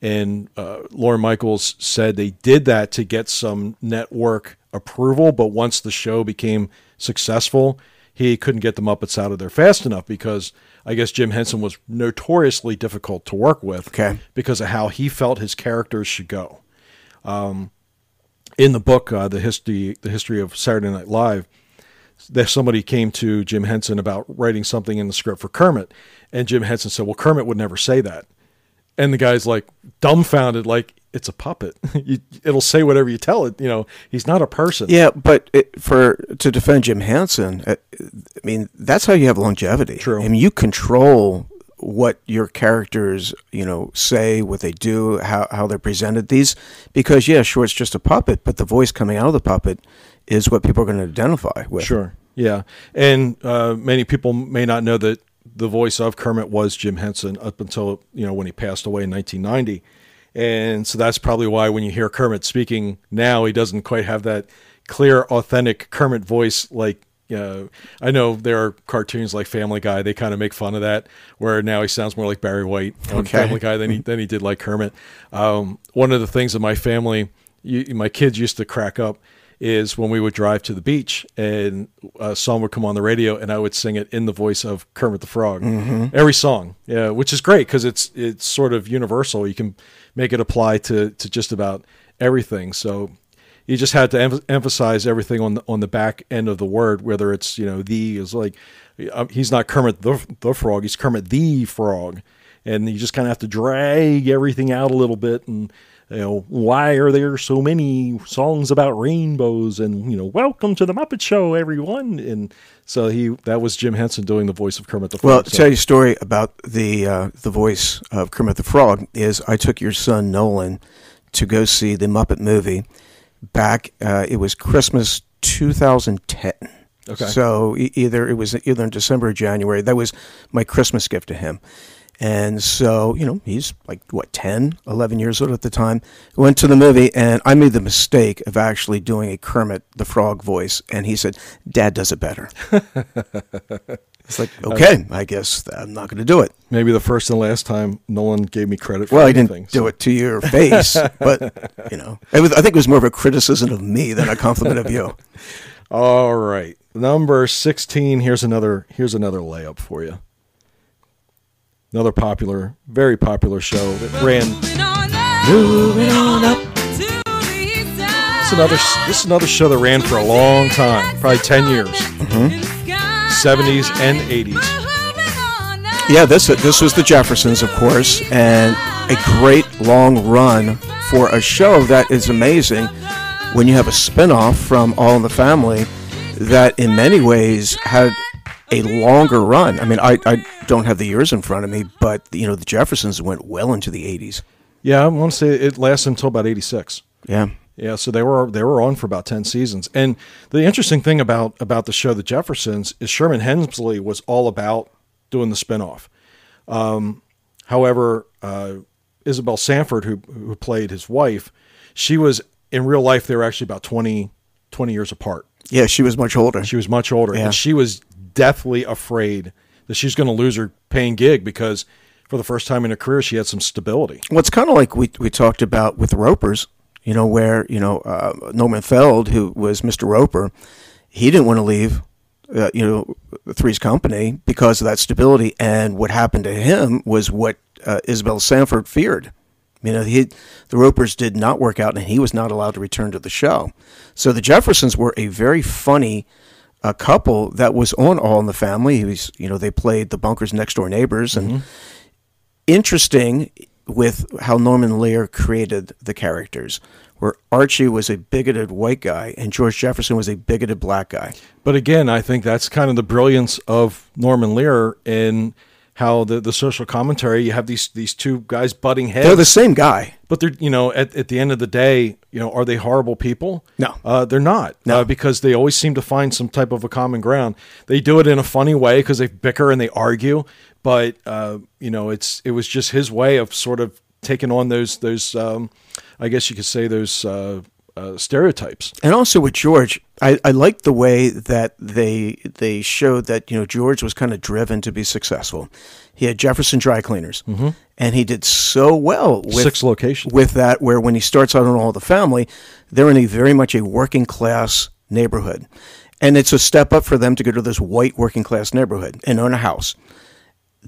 And uh, Lorne Michaels said they did that to get some network approval, but once the show became successful, he couldn't get the Muppets out of there fast enough because I guess Jim Henson was notoriously difficult to work with Okay. because of how he felt his characters should go. Um, in the book, uh, the history the history of Saturday Night Live, there somebody came to Jim Henson about writing something in the script for Kermit, and Jim Henson said, "Well, Kermit would never say that," and the guy's like dumbfounded, like it's a puppet. [laughs] you, it'll say whatever you tell it. You know, he's not a person. Yeah, but it, for to defend Jim Henson, uh, I mean that's how you have longevity. True. I mean you control what your characters you know say, what they do, how how they're presented. These because yeah, sure, it's just a puppet, but the voice coming out of the puppet is what people are going to identify with. Sure. Yeah. And uh, many people may not know that the voice of Kermit was Jim Henson up until, you know, when he passed away in 1990. And so that's probably why when you hear Kermit speaking now, he doesn't quite have that clear, authentic Kermit voice like. Uh, I know there are cartoons like Family Guy. They kind of make fun of that, where now he sounds more like Barry White on Okay. Family Guy than he than he did like Kermit. Um, one of the things that my family, you, my kids used to crack up is when we would drive to the beach and a song would come on the radio and I would sing it in the voice of Kermit the Frog. Every song, yeah, which is great because it's it's sort of universal. You can make it apply to to just about everything. So you just had to em- emphasize everything on the on the back end of the word, whether it's you know the is like um, he's not Kermit the the Frog, he's Kermit the Frog, and you just kind of have to drag everything out a little bit and you know why are there so many songs about rainbows and you know welcome to the Muppet Show everyone and so he that was Jim Henson doing the voice of Kermit the Frog. Well, to So- tell you a story about the uh, the voice of Kermit the Frog is I took your son Nolan to go see the Muppet movie back. Uh, it was Christmas 2010. Okay. So either it was either in December or January. That was my Christmas gift to him. And so, you know, he's like, what, 10, 11 years old at the time. Went to the movie, and I made the mistake of actually doing a Kermit the Frog voice. And he said, Dad does it better. [laughs] it's like, okay, I guess I'm not going to do it. maybe the first and last time Nolan gave me credit for Well, I didn't do it to your face, [laughs] but, you know, it was, I think it was more of a criticism of me than a compliment of you. [laughs] All right. Number 16, here's another here's another layup for you. Another popular, very popular show that ran Moving on up. This is another this is another show that ran for a long time, probably 10 years. Mm-hmm. 70s and 80s. Yeah, this this was the Jeffersons, of course, and a great long run for a show that is amazing. When you have a spin-off from All in the Family, that in many ways had a longer run. I mean, I, I don't have the years in front of me, but you know the Jeffersons went well into the '80s. Yeah, I want to say it lasted until about 86. Yeah, Yeah, so they were they were on for about ten seasons. And the interesting thing about about the show The Jeffersons is Sherman Hemsley was all about doing the spinoff. Um, however, uh, Isabel Sanford, who who played his wife, she was in real life they were actually about 20, 20 years apart. Yeah, she was much older. She was much older, Yeah. and she was deathly afraid that she's going to lose her paying gig because for the first time in her career she had some stability. Well, it's kind of like we we talked about with the Ropers, you know, where you know uh, Norman Fell, who was Mr. Roper, he didn't want to leave, uh, you know, Three's Company because of that stability, and what happened to him was what uh, Isabel Sanford feared. You know, he, the Ropers did not work out, and he was not allowed to return to the show. So the Jeffersons were a very funny uh, couple that was on All in the Family. He was, you know, they played the Bunkers next door neighbors, and interesting with how Norman Lear created the characters, where Archie was a bigoted white guy and George Jefferson was a bigoted black guy. But again, I think that's kind of the brilliance of Norman Lear in how the, the social commentary. You have these these two guys butting heads. They're the same guy. but they're you know at, at the end of the day, you know, are they horrible people? No. uh, they're not. No. uh, because they always seem to find some type of a common ground. They do it in a funny way because they bicker and they argue, but uh, you know, it's it was just his way of sort of taking on those those um, I guess you could say those uh, uh, stereotypes. And also with George, I, I liked the way that they they showed that you know George was kind of driven to be successful. He had Jefferson Dry Cleaners, and he did so well with Six locations. with that. Where when he starts out on All the Family, they're in a very much a working class neighborhood, and it's a step up for them to go to this white working class neighborhood and own a house.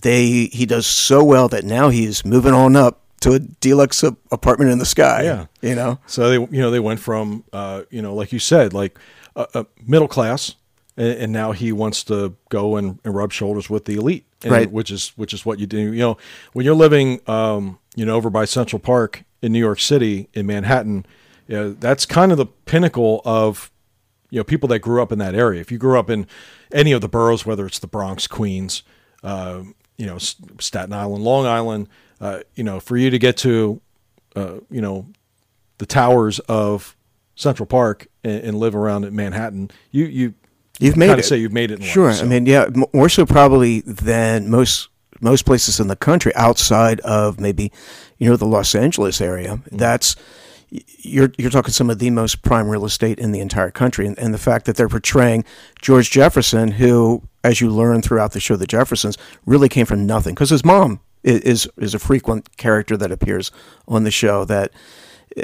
They he does so well that now he's moving on up to a deluxe apartment in the sky. Yeah. you know. So they, you know, they went from, uh, you know, like you said, like uh, uh, middle class, and, and now he wants to go and, and rub shoulders with the elite, and- Right. Which is which is what you do. You know, when you're living, um, you know, over by Central Park in New York City in Manhattan, you know, that's kind of the pinnacle of, you know, people that grew up in that area. If you grew up in any of the boroughs, whether it's the Bronx, Queens, uh, you know, Staten Island, Long Island, uh, you know, for you to get to, uh, you know, the towers of Central Park and, and live around in Manhattan, you you You've made it. say you've made it. In life, Sure. so. I mean, yeah, more so probably than most most places in the country outside of maybe you know the Los Angeles area. Mm-hmm. That's you're you're talking some of the most prime real estate in the entire country, and, and the fact that they're portraying George Jefferson, who, as you learn throughout the show, the Jeffersons really came from nothing because his mom is is a frequent character that appears on the show that.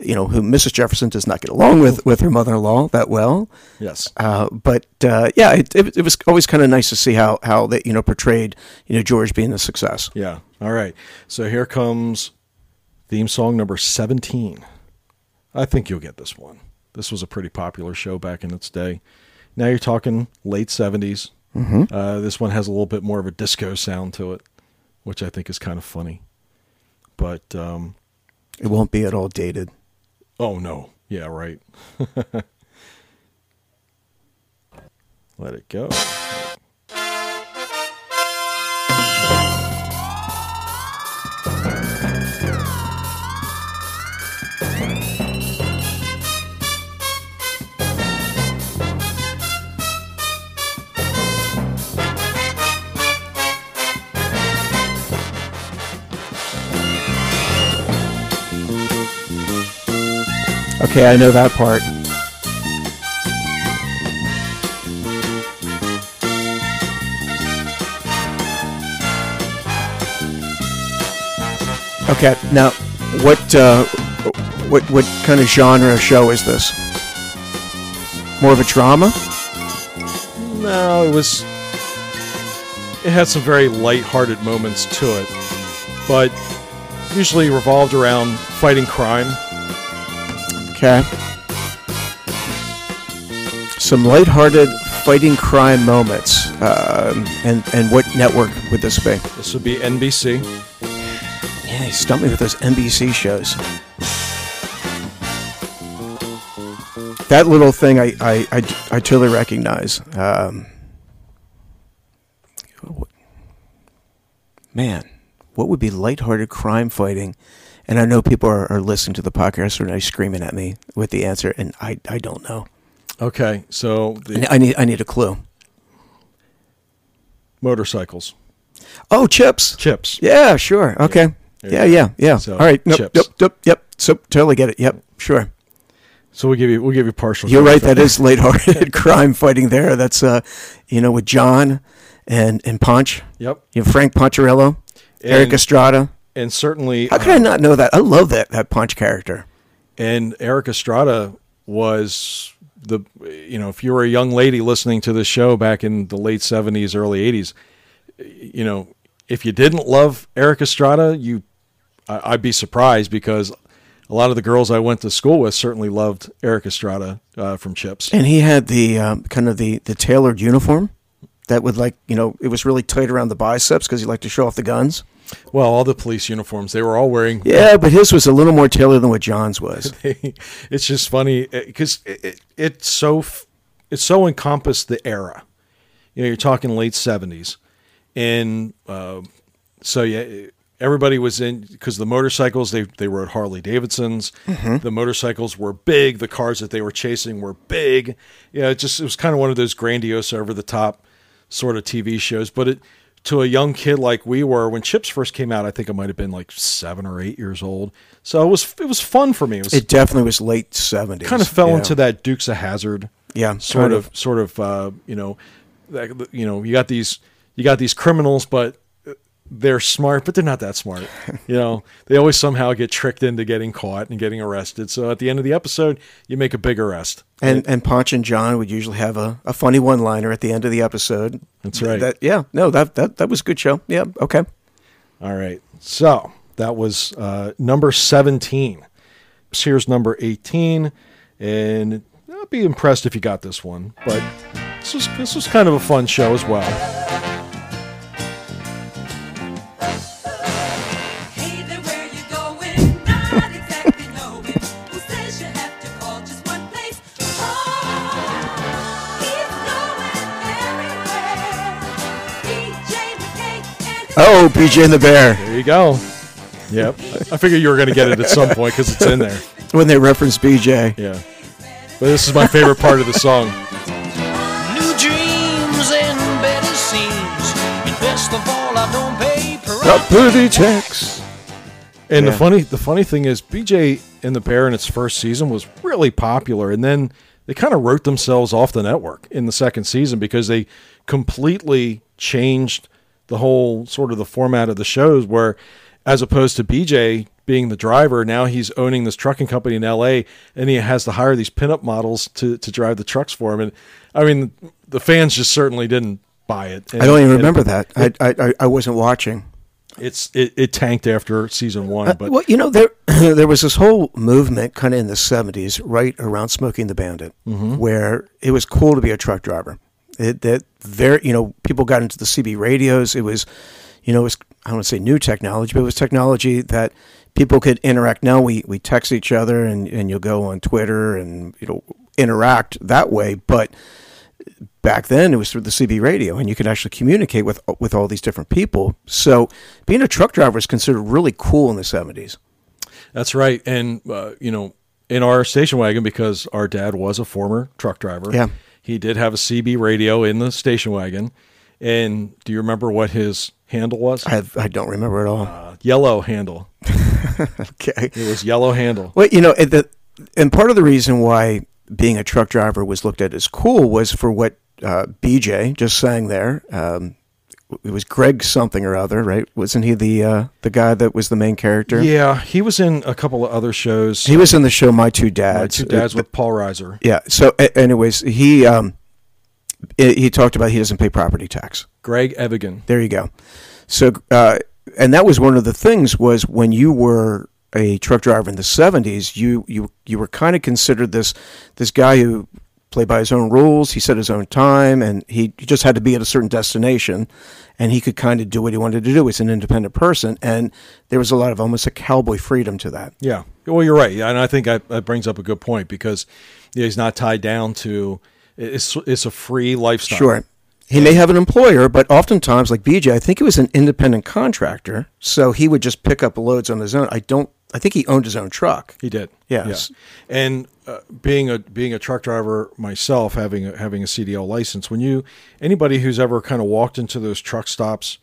You know, who Mrs. Jefferson does not get along with with her mother-in-law that well. yes, Uh, but uh, yeah, it, it, it was always kind of nice to see how how they you know portrayed you know George being a success. yeah. All right. So here comes theme song number seventeen. I think you'll get this one. This was a pretty popular show back in its day. Now you're talking late 70s. Mm-hmm. Uh, this one has a little bit more of a disco sound to it, which I think is kind of funny. But um, It won't be at all dated. Oh no. Yeah, right. [laughs] Let it go. Okay, I know that part. Okay, now what uh, what what kind of genre show is this? More of a drama? No, it was. It had some very light-hearted moments to it, but usually revolved around fighting crime. Okay. Some lighthearted fighting crime moments. Um, and, and what network would this be? This would be NBC. Yeah, you stumped me with those NBC shows. That little thing I, I, I, I totally recognize. Um, man, what would be lighthearted crime fighting? And I know people are, are listening to the podcast and are screaming at me with the answer, and I, I don't know. Okay, so the I need I need a clue. motorcycles, Oh, chips. chips. Yeah, sure. Okay. There Yeah, yeah, yeah. So, All right. Nope, chips. yep, yep, yep. So totally get it. Yep, sure. So we'll give you we'll give you partial. You're right. That is lighthearted [laughs] crime fighting there. That's uh, you know, with John and and Ponch. Yep, You have Frank Poncherello, Erik Estrada. And certainly. How could I not know that? I love that that Ponch character. And Erik Estrada was the you know if you were a young lady listening to this show back in the late 70s early 80s you know if you didn't love Erik Estrada you I, I'd be surprised because a lot of the girls I went to school with certainly loved Erik Estrada uh, from Chips And he had the um, kind of the the tailored uniform that would like you know it was really tight around the biceps because he liked to show off the guns. well all the police uniforms they were all wearing Yeah, but his was a little more tailored than what John's was. [laughs] it's just funny eh, because it, it, it's so it's so encompassed the era. You know, you're talking late '70s, and uh, so yeah, eh, everybody was in because the motorcycles they they rode Harley Davidsons. Mm-hmm. The motorcycles were big. The cars that they were chasing were big. Yeah, it just it was kind of one of those grandiose, over the top sort of TV shows. But it to a young kid like we were when Chips first came out, I think I might have been like seven or eight years old. So it was it was fun for me. It was It definitely was late seventies. kind of fell into that Dukes of Hazzard Yeah, sort kind of, sort of, uh, you know, you know, you got these, you got these criminals, but they're smart, but they're not that smart. You know, they always somehow get tricked into getting caught and getting arrested. So at the end of the episode, you make a big arrest. And and Ponch and John would usually have a, a funny one liner at the end of the episode. That's right. That yeah, no, that that that was a good show. Yeah, okay. All right. So that was uh, number 17. Here's number 18. And I'd be impressed if you got this one. But this was, this was kind of a fun show as well. McKay and Oh, BJ and the Bear. There you go. Yep. I figured you were going to get it at some point because it's in there. When they reference BJ. Yeah. But this is my favorite part of the song. New dreams and better scenes. And best of all, I don't pay per Up pretty checks. And the Yeah. funny the funny thing is BJ and the Bear in its first season was really popular and then they kind of wrote themselves off the network in the second season because they completely changed the whole sort of the format of the shows where as opposed to BJ being the driver, now he's owning this trucking company in LA and he has to hire these pinup models to, to drive the trucks for him. And I mean the fans just certainly didn't buy it. I don't even And remember that. I, I I I wasn't watching. It's it, it tanked after season one, Uh, but well, you know, there [clears throat] there was this whole movement kind of in the '70s, right around Smokey and the Bandit, Mm-hmm. where it was cool to be a truck driver. It, that very, you know, people got into the CB radios. It was, you know, it was I don't want to say new technology, but it was technology that people could interact. Now we we text each other, and and you'll go on Twitter and you know interact that way, but back then it was through the CB radio and you could actually communicate with with all these different people. So being a truck driver is considered really cool in the 70s. That's right. And, uh, you know, in our station wagon, because our dad was a former truck driver, Yeah. He did have a CB radio in the station wagon. And do you remember what his handle was? I I don't remember at all. Uh, yellow handle. [laughs] okay. It was yellow handle. Well, you know, it- the, and part of the reason why being a truck driver was looked at as cool was for what uh, BJ just sang there. Um, it was Greg something or other, right? Wasn't he the uh, the guy that was the main character? Yeah, he was in a couple of other shows. He was in the show My Two Dads. My two dads with Paul Reiser. Yeah. So, a- anyways, he um, he talked about he doesn't pay property tax. Greg Evigan. There you go. So, uh, and that was one of the things was when you were a truck driver in the '70s, you you you were kind of considered this this guy who played by his own rules. He set his own time, and he just had to be at a certain destination, and he could kind of do what he wanted to do. He's an independent person, and there was a lot of almost a cowboy freedom to that. Yeah. Well, you're right. And I think that, that brings up a good point because yeah, he's not tied down to it's it's a free lifestyle. Sure. He may have an employer, but oftentimes, like BJ, I think he was an independent contractor, so he would just pick up loads on his own. I don't. I think he owned his own truck. He did. Yes. Yeah. And uh, being a being a truck driver myself, having a, having a CDL license, when you anybody who's ever kind of walked into those truck stops,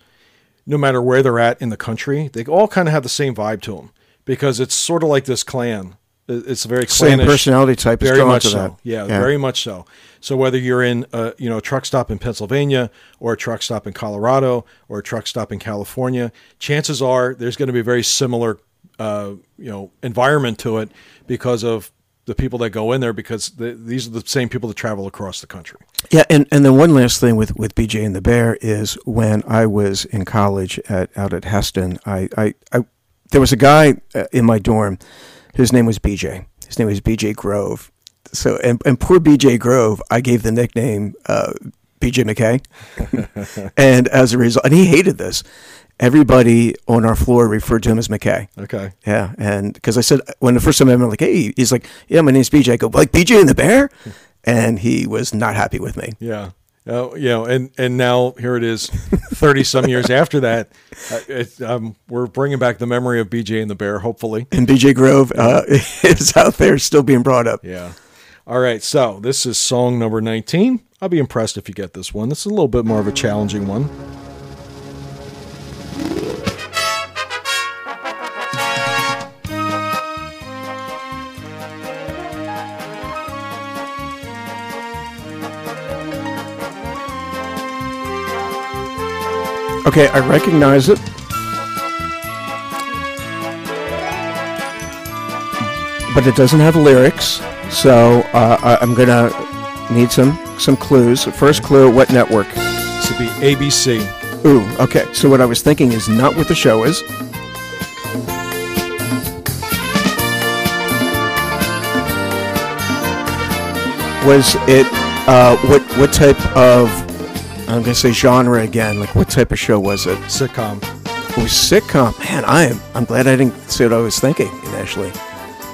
no matter where they're at in the country, they all kind of have the same vibe to them because it's sort of like this clan. It's a very Same clannish- personality type is very much to so. that. Yeah, Yeah. very much so. So whether you're in a you know a truck stop in Pennsylvania or a truck stop in Colorado or a truck stop in California, chances are there's going to be very similar uh, you know environment to it because of the people that go in there because the, these are the same people that travel across the country. Yeah, and, and then one last thing with, with BJ and the Bear is when I was in college at out at Heston, I, I, I there was a guy uh, in my dorm. His name was BJ. His name was BJ Grove. So and, and poor BJ Grove, I gave the nickname uh, BJ McKay, [laughs] and as a result, and he hated this. Everybody on our floor referred to him as McKay. Okay. Yeah, and because I said when the first time I met him, like, hey, he's like, yeah, my name's BJ. I go like BJ and the Bear, [laughs] and he was not happy with me. Yeah. Uh, you know, and and now here it is, thirty some years [laughs] after that. Uh, it, um, we're bringing back the memory of BJ and the Bear, hopefully. And BJ Grove uh, [laughs] is out there still being brought up. Yeah. All right. So this is song number 19. I'll be impressed if you get this one. This is a little bit more of a challenging one. Okay, I recognize it. But it doesn't have lyrics, so uh, I'm gonna need some some clues. First clue: what network? This would be ABC. Ooh, okay. So what I was thinking is not what the show is. Was it uh, what what type of I'm gonna say genre again? Like what type of show was it? Sitcom. It was sitcom. Man, I am I'm glad I didn't say what I was thinking initially,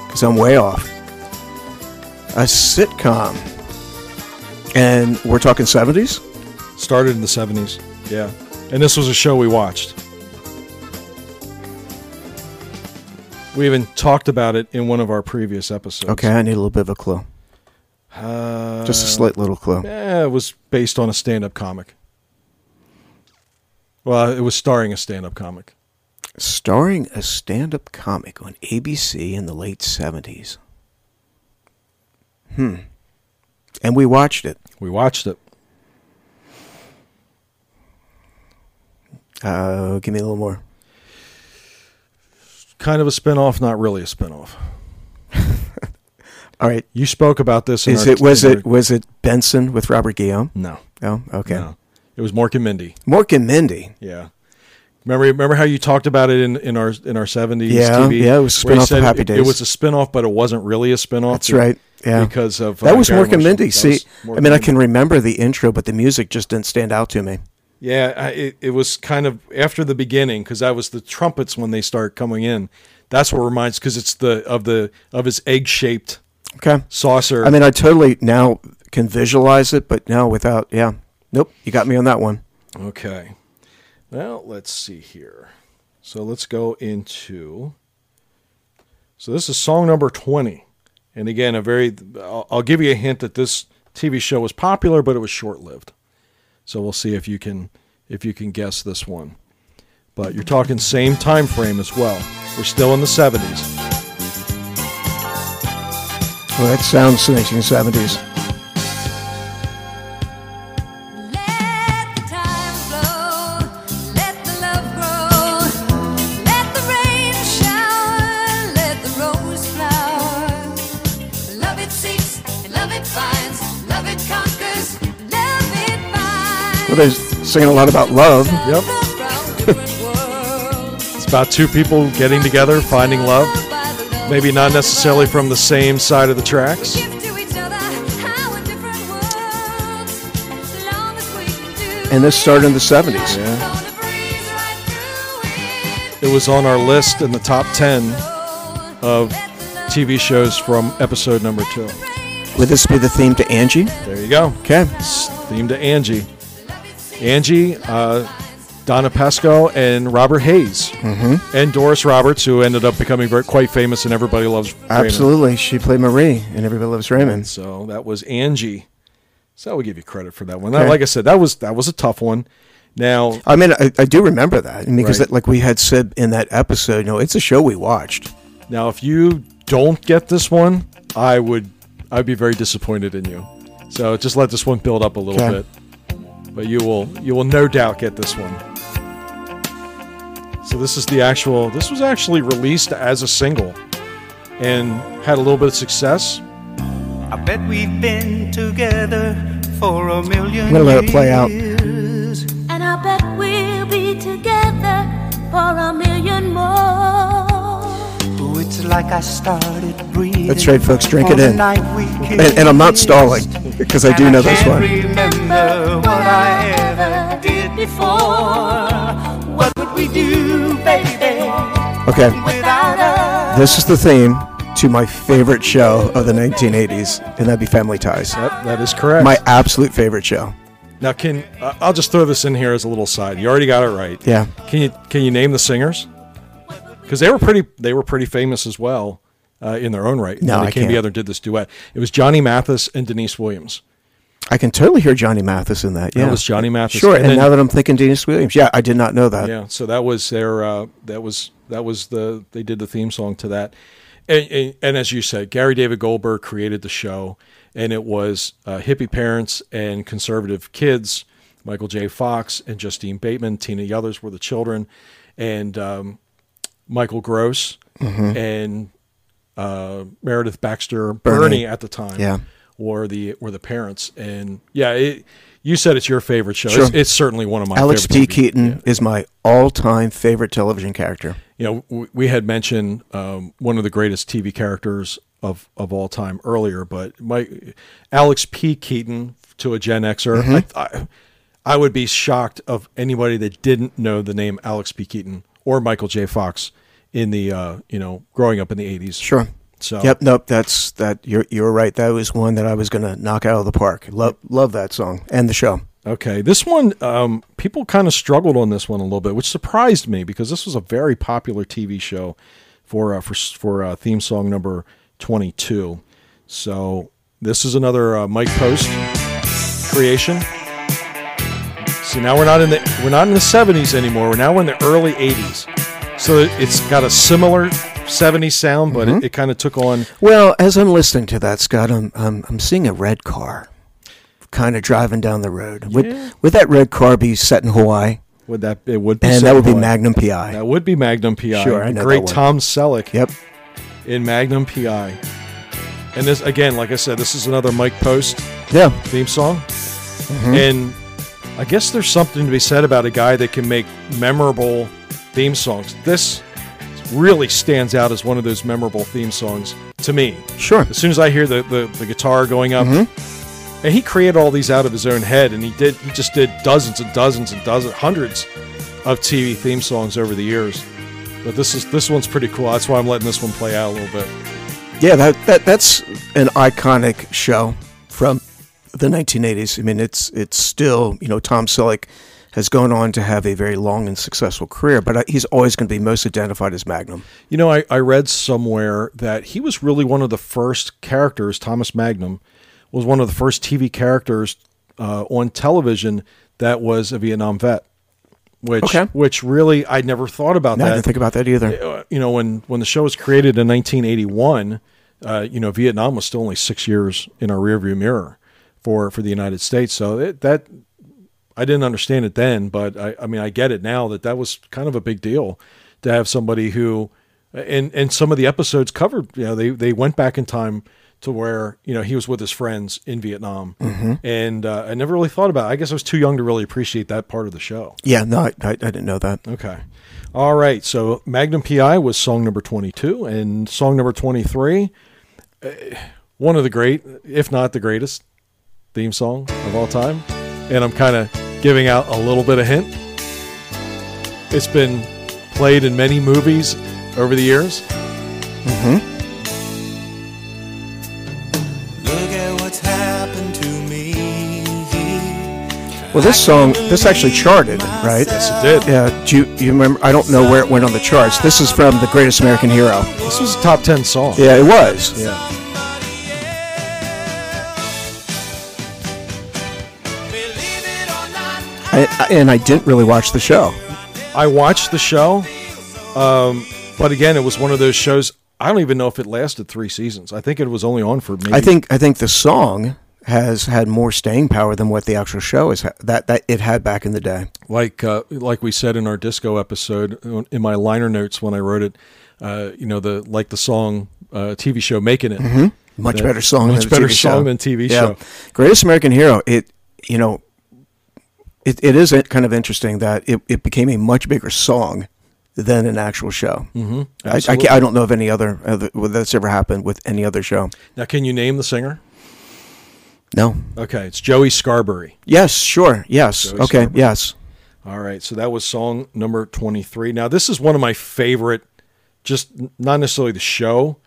because I'm way off. A sitcom, and we're talking 70s. Started in the 70s. Yeah. And this was a show we watched. We even talked about it in one of our previous episodes. Okay, I need a little bit of a clue. Uh, Just a slight little clue. eh, it was based on a stand up comic. Well, it was starring a stand up comic. Starring a stand up comic on ABC in the late 70s. Hmm. And we watched it. We watched it. Uh, give me a little more. Kind of a spin off, not really a spin off. All right. You spoke about this in Is our- it was it was it Benson with Robert Guillaume? No. Oh, okay. No. It was Mork and Mindy. Mork and Mindy. Yeah. Remember, remember how you talked about it in, in our in our seventies Yeah, TV? yeah, it was a spin-off of Happy Days. It was a spinoff, but it wasn't really a spinoff. That's right. Yeah. because of that uh, was Mork and Mindy. See, I mean, I can remember the intro, but the music just didn't stand out to me. Yeah, I, it, it was kind of after the beginning because that was the trumpets when they start coming in. That's what reminds because it's the of the of his egg shaped Okay. saucer. I mean, I totally now can visualize it, but now without, yeah. Nope. You got me on that one. Okay. Well, let's see here. So let's go into. So this is song number 20. And again, a very. I'll, I'll give you a hint that this TV show was popular, but it was short lived. So we'll see if you can if you can guess this one. But you're talking same time frame as well. We're still in the 70s. Well, that sounds 1970s. Let the time flow, let the love grow, let the rain shower, let the rose flower. Love it seeks, love it finds, love it conquers, love it finds. Well, they're singing a lot about love. Yep. [laughs] It's about two people getting together, finding love. Maybe not necessarily from the same side of the tracks. And this started in the 70s. It was on our list in the top 10 of TV shows from episode number two. Would this be the theme to Angie? There you go. Okay. It's theme to Angie. Angie, uh, Donna Pescow, and Robert Hays. Mm-hmm. And Doris Roberts, who ended up becoming very, quite famous and Everybody Loves Raymond. Absolutely. She played Marie, and everybody loves Raymond. So that was Angie. So I would give you credit for that one. Okay. Like I said, that was that was a tough one. Now, I mean, I, I do remember that because, Right. that, like we had said in that episode, you know, it's a show we watched. now, if you don't get this one, I would I'd be very disappointed in you. So just let this one build up a little Okay. bit, but you will you will no doubt get this one. So this is the actual. This was actually released as a single, and had a little bit of success. I bet we've been together for a million I'm gonna let it play out. years. And I bet we'll be together for a million more. Oh, it's like I started breathing. That's right, folks. Drink it in. And, and I'm not stalling because I do know this can't one. We do, baby, Okay. This is the theme to my favorite show of the 1980s, and that'd be Family Ties. That, that is correct. My absolute favorite show. now, can uh, I'll just throw this in here as a little side. You already got it right. Yeah. Can you can you name the singers? Because they were pretty they were pretty famous as well uh, in their own right. No, when they I came can't. together and did this duet. It was Johnny Mathis and Deniece Williams. I can totally hear Johnny Mathis in that. Yeah, it was Johnny Mathis. Sure. And And, then- now that I'm thinking Dennis Williams, yeah, I did not know that. Yeah, so that was their uh, that was that was the they did the theme song to that, and, and, and as you said, Gary David Goldberg created the show, and it was uh, hippie parents and conservative kids Michael J. Fox and Justine Bateman. Tina Yothers were the children, and um, Michael Gross Mm-hmm. and uh, Meredith Baxter Birney. at the time. Yeah. Were the were the parents, and yeah, it, you said it's your favorite show. Sure. It's, it's certainly one of my. Alex P. Keaton is my all-time favorite television character. you know, w- we had mentioned um, one of the greatest TV characters of, of all time earlier, but my Alex P. Keaton to a Gen Xer, Mm-hmm. I, I, I would be shocked of anybody that didn't know the name Alex P. Keaton or Michael J. Fox in the uh, you know growing up in the eighties. Sure. So Yep. Nope. That's that. You're you're right. That was one that I was gonna knock out of the park. Love love that song and the show. Okay, this one, um, people kind of struggled on this one a little bit, which surprised me because this was a very popular TV show for uh, for for uh, theme song number twenty two. So this is another uh, Mike Post creation. See, now we're not in the we're not in the seventies anymore. We're now in the early eighties. So it- it's got a similar '70s sound, but it, it kind of took on. Well, as I'm listening to that, Scott, I'm I'm, I'm seeing a red car, kind of driving down the road. Would would that red car be set in Hawaii? Would that it would be And that would be Magnum PI. That would be Magnum PI. Sure, I know great. Tom Selleck. Yep. in Magnum PI. And this again, like I said, this is another Mike Post Yeah. theme song. Mm-hmm. And I guess there's something to be said about a guy that can make memorable theme songs. This really stands out as one of those memorable theme songs to me. Sure. As soon as I hear the, the, the guitar going up, Mm-hmm. and he created all these out of his own head, and he did he just did dozens and dozens and dozens, hundreds of TV theme songs over the years. But this is this one's pretty cool. That's why I'm letting this one play out a little bit. Yeah. That that that's an iconic show from the 1980s. I mean, it's it's still you know Tom Selleck has gone on to have a very long and successful career, but uh, he's always going to be most identified as Magnum. You know, I, I read somewhere that he was really one of the first characters. Thomas Magnum was one of the first TV characters uh, on television that was a Vietnam vet. Which, Okay. which really, I never thought about No, I that. didn't think about that either. uh, you know, when when the show was created in 1981, uh, you know, Vietnam was still only six years in our rearview mirror for for the United States. So it, that I didn't understand it then, but I, I mean, I get it now that that was kind of a big deal to have somebody who, and and some of the episodes covered, you know, they they went back in time to where you know he was with his friends in Vietnam, and uh, I never really thought about. it. I guess I was too young to really appreciate that part of the show. Yeah. No, I, I, I didn't know that. Okay. All right. So Magnum PI was song number 22, and song number 23, uh, one of the great, if not the greatest, theme song of all time. And I'm kind of giving out a little bit of hint. It's been played in many movies over the years. Mm-hmm. Look at what's happened to me. Well, this song, this actually charted, right? Yes, it did. Yeah. Do you, you remember? I don't know where it went on the charts. This is from The Greatest American Hero. This was a top 10 song. Yeah, it was. Yeah. I, and I didn't really watch the show. I watched the show, um, but again, it was one of those shows. I don't even know if it lasted three seasons. I think it was only on for me. I think I think the song has had more staying power than what the actual show is that that it had back in the day. like uh, like we said in our disco episode in my liner notes when I wrote it. Uh, you know the like the song uh, TV show making it. Much That- better song. much than better TV song show. than TV Yeah. show. Greatest American Hero. It you know. It, it is kind of interesting that it, it became a much bigger song than an actual show. Mm-hmm. I, I, I don't know of any other, other that's ever happened with any other show. Now, can you name the singer? No. Okay, it's Joey Scarbury. Yes. Sure. Yes. Joey okay. Starbuck. Yes. All right, so that was song number 23. Now, this is one of my favorite, just not necessarily the show,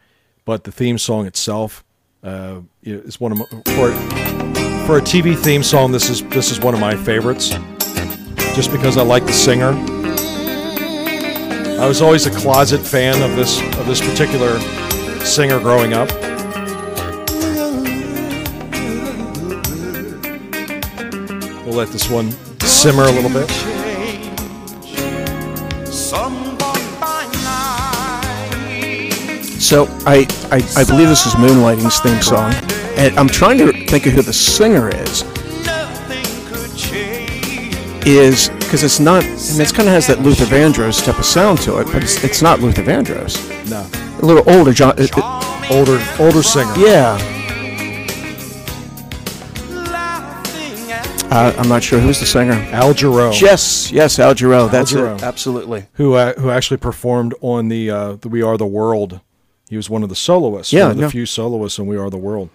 but the theme song itself. Uh, is one of my, for a TV theme song. This is this is one of my favorites, just because I like the singer. I was always a closet fan of this of this particular singer growing up. We'll let this one simmer a little bit. So I, I, I believe this is Moonlighting's theme song, and I'm trying to think of who the singer is. Nothing could is because it's not. It's kind of has that Luther Vandross type of sound to it, but it's, it's not Luther Vandross. No, A little older, John. It, it- older older singer. yeah. Uh, I'm not sure who's the singer. Al Jarreau. Yes, yes, Al Jarreau. That's Jarreau. it. Absolutely. who uh, who actually performed on the uh, the We Are the World. He was one of the soloists. Yeah, one of the no. few soloists in We Are the World.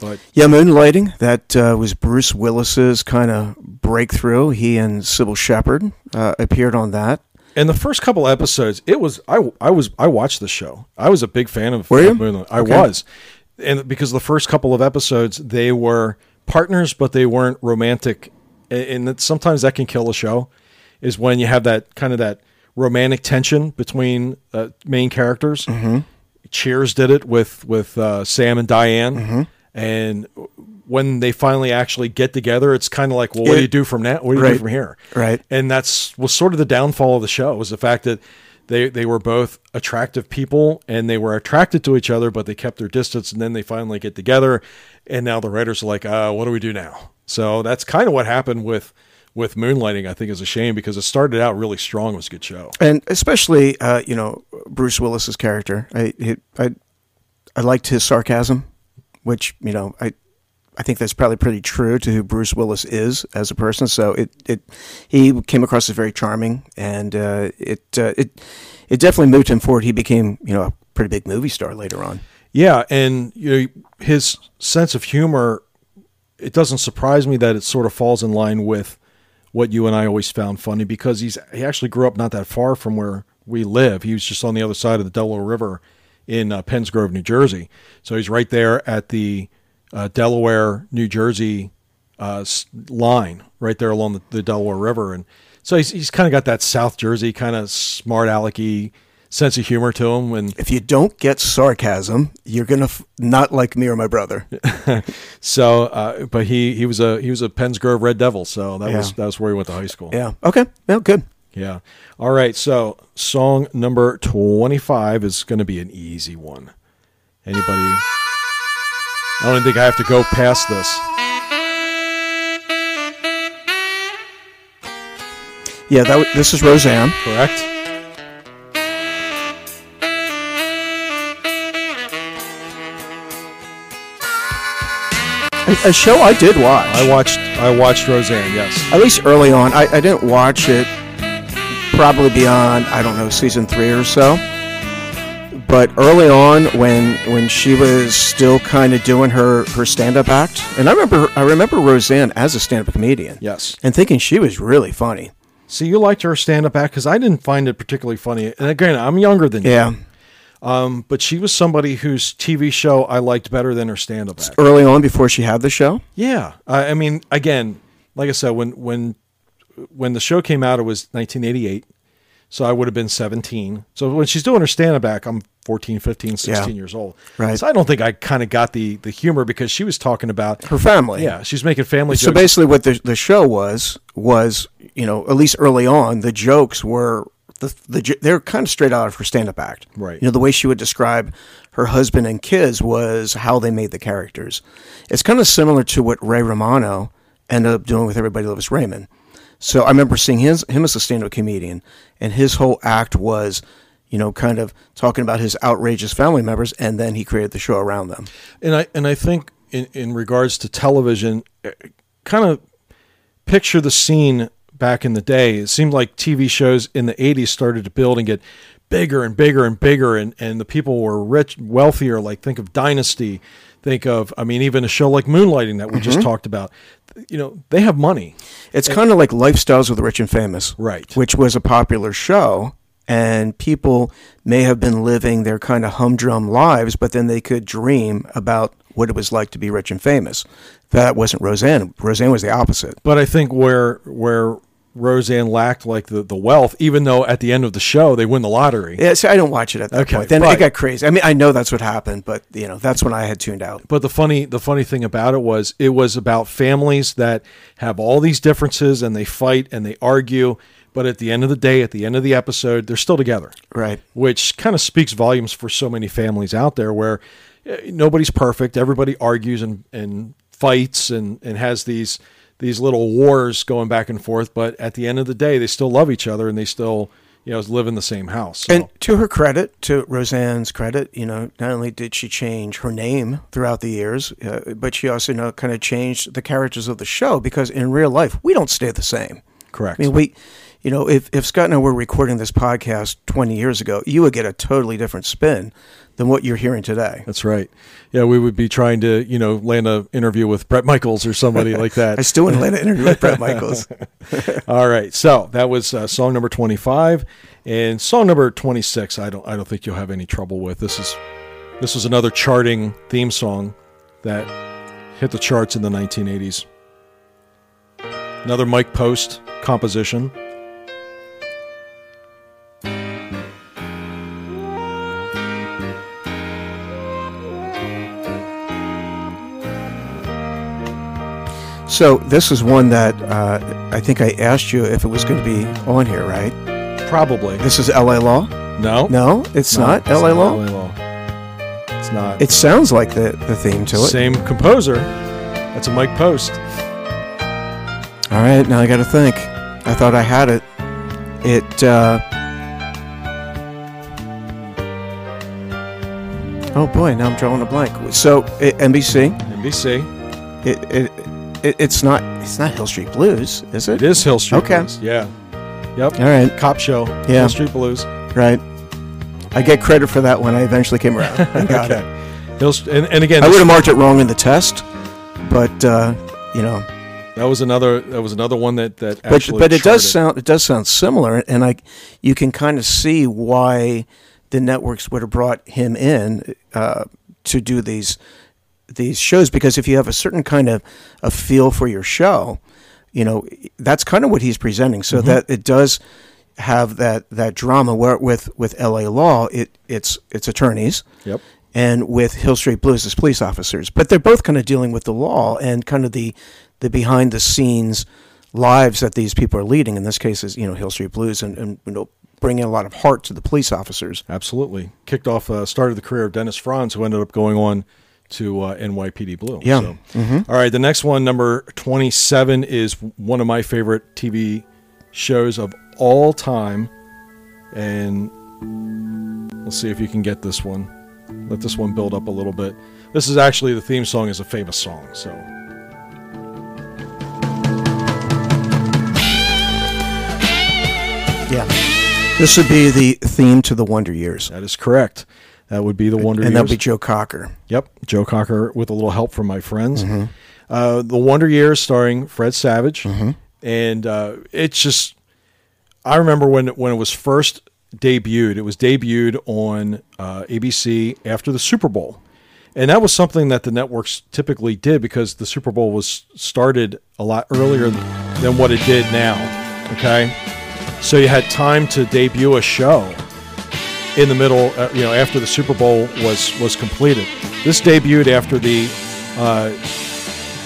But Yeah, Moonlighting. That uh, was Bruce Willis's kind of breakthrough. He and Cybill Shepherd uh, appeared on that. in the first couple episodes, it was I I was I watched the show. I was a big fan of, Were you? of Moonlight. I Okay. was, and because the first couple of episodes they were partners, but they weren't romantic, and that sometimes that can kill a show. Is when you have that kind of that romantic tension between uh, main characters. Mm-hmm. Cheers did it with with uh, Sam and Diane, Mm-hmm. And when they finally actually get together, it's kind of like, well, what do you do from now? What do you do from here? Right. and that's was sort of the downfall of the show was the fact that they they were both attractive people and they were attracted to each other, but they kept their distance, and then they finally get together, and now the writers are like, uh, what do we do now? So that's kind of what happened with with Moonlighting. I think is a shame because it started out really strong. It was a good show. and especially uh, you know Bruce Willis's character. I he, I I liked his sarcasm, which you know I I think that's probably pretty true to who Bruce Willis is as a person. So it it he came across as very charming, and uh, it uh, it it definitely moved him forward. He became you know a pretty big movie star later on. Yeah, and you know his sense of humor. It doesn't surprise me that it sort of falls in line with what you and I always found funny because he's he actually grew up not that far from where we live. He was just on the other side of the Delaware River in uh, Penns Grove, New Jersey. So he's right there at the uh, Delaware, New Jersey uh, line, right there along the, the Delaware River, and so he's he's kind of got that South Jersey kind of smart alecky sense of humor to him. And If you don't get sarcasm, you're gonna f- not like me or my brother. [laughs] So, uh, but he he was a he was a Penns Grove Red Devil, so that Yeah. was that was where he went to high school. Yeah. Okay. Well, good. Yeah. All right. So, song number twenty five is going to be an easy one. Anybody? I don't think I have to go past this. Yeah. That w- this is Roseanne. Correct. A, a show I did watch. I watched I watched Roseanne. Yes. at least early on. I, I didn't watch it probably beyond I don't know season three or so. But early on, when when she was still kind of doing her, her stand up act, and I remember I remember Roseanne as a stand up comedian, Yes. and thinking she was really funny. See, you liked her stand up act because I didn't find it particularly funny. And again, I'm younger than you. Yeah, um, But she was somebody whose TV show I liked better than her stand up act. early on before she had the show. Yeah, I, I mean, again, like I said, when when when the show came out, it was 1988, so I would have been 17. So when she's doing her stand-up act, I'm 14, 15, 16 Yeah. years old. Right. So I don't think I kind of got the the humor because she was talking about Her family. Yeah, she's making family jokes. So jokes. basically, what the the show was was you know at least early on the jokes were the the they're kind of straight out of her stand up act. Right. You know the way she would describe her husband and kids was how they made the characters. It's kind of similar to what Ray Romano ended up doing with Everybody Loves Raymond. So I remember seeing his him as a stand up comedian, and his whole act was. You know, kind of talking about his outrageous family members, and then he created the show around them. and I and I think in in regards to television, eh, kind of picture the scene back in the day. It seemed like TV shows in the '80s started to build and get bigger and bigger and bigger, and and the people were rich, wealthier. Like think of Dynasty, think of I mean even a show like Moonlighting that we just mm-hmm. talked about. You know they have money. It's kind of like Lifestyles of the Rich and Famous, Right. Which was a popular show, and people may have been living their kind of humdrum lives, but then they could dream about what it was like to be rich and famous. That wasn't Roseanne. Roseanne was the opposite. But I think where where Roseanne lacked like the, the wealth, even though at the end of the show they win the lottery. Yeah, I don't watch it at that Okay, point. Then but- it got crazy. I mean, I know that's what happened, but you know, that's when I had tuned out. But the funny the funny thing about it was it was about families that have all these differences and they fight and they argue, but at the end of the day, at the end of the episode, they're still together. Right. Which kind of speaks volumes for so many families out there where eh, nobody's perfect, everybody argues and, and fights and, and has these these little wars going back and forth. But at the end of the day, they still love each other and they still you know live in the same house. So, And to her credit, to Roseanne's credit, you know, not only did she change her name throughout the years, uh, but she also, you know, kind of changed the characters of the show because in real life, we don't stay the same. correct. I mean, we, you know, if, if Scott and I were recording this podcast 20 years ago, you would get a totally different spin than what you're hearing today. That's right. Yeah, we would be trying to, you know, land an interview with Bret Michaels or somebody like that. [laughs] I still wouldn't land an interview with Bret Michaels. [laughs] All right, so that was uh, song number twenty-five, and song number twenty-six. I don't, I don't think you'll have any trouble with. This is, this was another charting theme song that hit the charts in the nineteen eighties. Another Mike Post composition. So this is one that uh, I think I asked you if it was going to be on here, right? Probably. This is L.A. Law. No, No, it's No, not it's L.A. not Law. LA Law. It's not. It sounds like the the theme to it. Same composer. That's a Mike Post. All right, now I got to think. I thought I had it. It. Uh, oh boy, now I'm drawing a blank. So i NBC. NBC. It, it, it it's not it's not Hill Street Blues, is it? It is Hill Street Okay. Blues. Yeah. Yep. All right, Cop show. Yeah. Hill Street Blues. right. I get credit for that when I eventually came around. I got it. Okay. Hill, and, and again, I would have marked it wrong in the test, but uh, you know, that was another. That was another one that that but actually. but it does sound it does sound similar, and I you can kind of see why the networks would have brought him in uh, to do these these shows because if you have a certain kind of a feel for your show, you know that's kind of what he's presenting. So Mm-hmm. that it does have that that drama where with with L.A. Law, it it's it's attorneys Yep. and with Hill Street Blues as police officers. But they're both kind of dealing with the law and kind of the the behind the scenes lives that these people are leading. In this case, is you know Hill Street Blues and, and you know bringing a lot of heart to the police officers. Absolutely. Kicked off. Uh, started the career of Dennis Franz, who ended up going on to uh, NYPD Blue. Yeah. So. All right. The next one, number twenty-seven, is one of my favorite TV shows of all time, and let's see if you can get this one. Let this one build up a little bit. This is actually the theme song is a famous song. So. Yeah, this would be the theme to the Wonder Years, That is correct. That would be the Wonder Years. and Years. that'd be Joe Cocker. Yep, Joe Cocker with a little help from my friends. Mm-hmm. Uh, the Wonder Years, starring Fred Savage, and uh, it's just. I remember when when it was first debuted. It was debuted on uh, ABC after the Super Bowl, and that was something that the networks typically did because the Super Bowl was started a lot earlier than what it did now. Okay, so you had time to debut a show in the middle, uh, you know, after the Super Bowl was was completed. This debuted after the uh,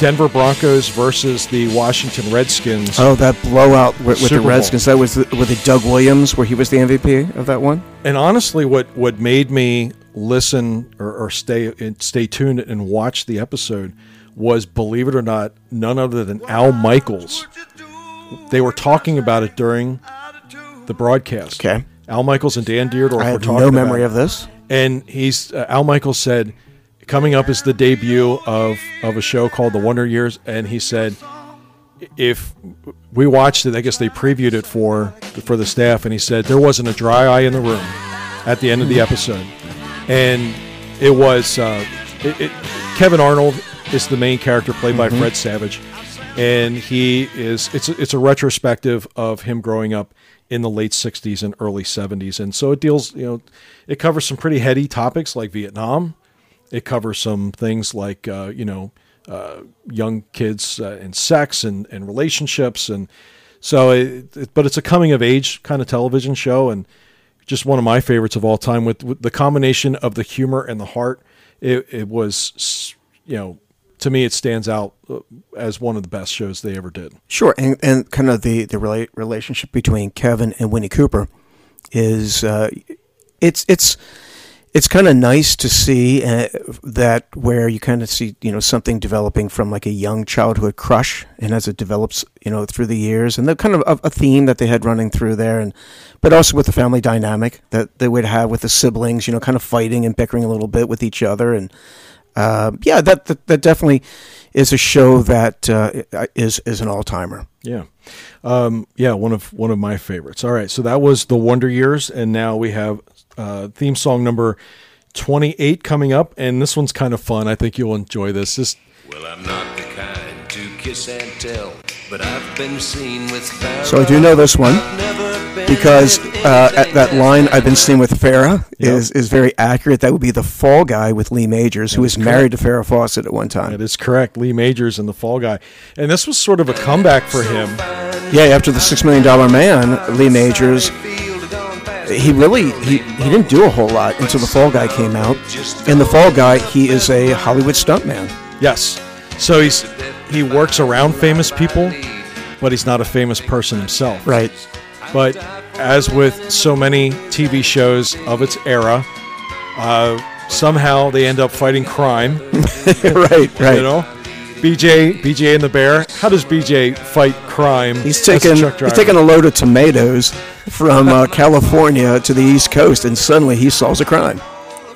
Denver Broncos versus the Washington Redskins. Oh, that blowout with, with the. Redskins. That was the, with the Doug Williams, where he was the MVP of that one. And honestly, what what made me listen or, or stay stay tuned and watch the episode was, believe it or not, none other than Al Michaels. They were talking about it during the broadcast. Okay. Al Michaels and Dan Dierdorf I were have talking no memory about of this. and he's uh, Al Michaels said coming up is the debut of of a show called The Wonder Years. And he said if we watched it I guess they previewed it for for the staff. And he said there wasn't a dry eye in the room at the end of the episode. And it was uh, it, it, Kevin Arnold is the main character played by Fred Savage. And he is it's it's a retrospective of him growing up in the late 60s and early 70s and so it deals you know it covers some pretty heady topics like Vietnam. It covers some things like uh, you know uh, young kids uh, and sex and, and relationships. And so it, it, but it's a coming of age kind of television show and just one of my favorites of all time. With, with the combination of the humor and the heart it, it was you know to me it stands out uh, as one of the best shows they ever did. Sure, and, and kind of the the rela- relationship between Kevin and Winnie Cooper is uh, it's it's it's kind of nice to see uh, that where you kind of see you know something developing from like a young childhood crush and as it develops you know through the years and the kind of a theme that they had running through there and but also with the family dynamic that they would have with the siblings you know kind of fighting and bickering a little bit with each other and uh, yeah that, that that definitely is a show that uh, is is an all-timer Yeah, um, yeah, one of one of my favorites. All right, so that was the Wonder Years, and now we have uh, theme song number twenty eight coming up, and this one's kind of fun. I think you'll enjoy this. This Well, I'm not the kind to kiss and tell, but I've been seen with So I do know this one because uh, at that line I've been seen with Farrah is is very accurate. That would be the Fall Guy with Lee Majors, who was married to Farrah Fawcett at one time. that is correct. Lee Majors and the Fall Guy, and this was sort of a comeback for him. Yeah, after the Six Million Dollar Man, Lee Majors, he really he, he didn't do a whole lot until the Fall Guy came out. In the Fall Guy, he is a Hollywood stuntman. Yes, so he's he works around famous people, but he's not a famous person himself. Right. But as with so many TV shows of its era, uh, somehow they end up fighting crime. right. [laughs] Right. You know, BJ, BJ and the Bear. How does BJ fight crime? He's taken he's taken a load of tomatoes from uh, [laughs] California to the East Coast, and suddenly he solves a crime.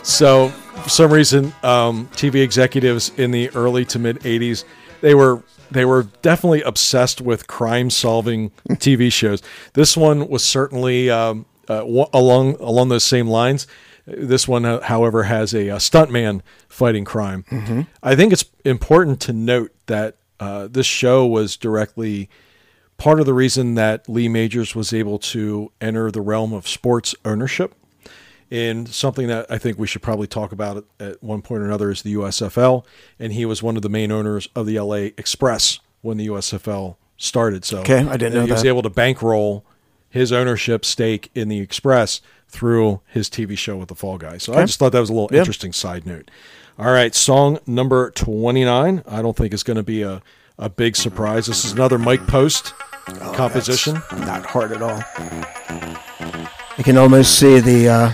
So, for some reason, um, TV executives in the early to mid '80s they were they were definitely obsessed with crime-solving [laughs] TV shows. This one was certainly um, uh, along along those same lines. This one, uh, however, has a, uh stuntman fighting crime. I think it's important to note that uh, this show was directly part of the reason that Lee Majors was able to enter the realm of sports ownership. And something that I think we should probably talk about at, one point or another is the USFL. And he was one of the main owners of the LA Express when the USFL started. So Okay, I didn't know he was able to bankroll his ownership stake in the Express through his TV show with the Fall Guy. So I just thought that was a little Yeah. interesting side note. All right, song number 29. I don't think it's going to be a, a big surprise. This is another Mike Post oh, composition. Not hard at all. You can almost see the uh,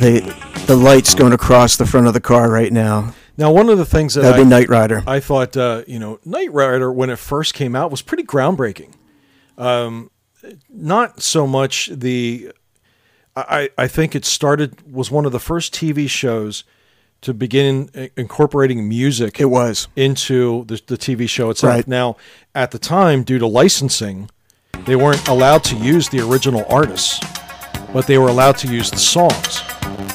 the the lights going across the front of the car right now. Now, one of the things that That'd I, be Knight Rider. I thought, uh, you know, Knight Rider when it first came out was pretty groundbreaking. Um, not so much the. I, I think it started was one of the first TV shows to begin incorporating music. It was. into the, the TV show itself. Right. Now, at the time, due to licensing, they weren't allowed to use the original artists, but they were allowed to use the songs.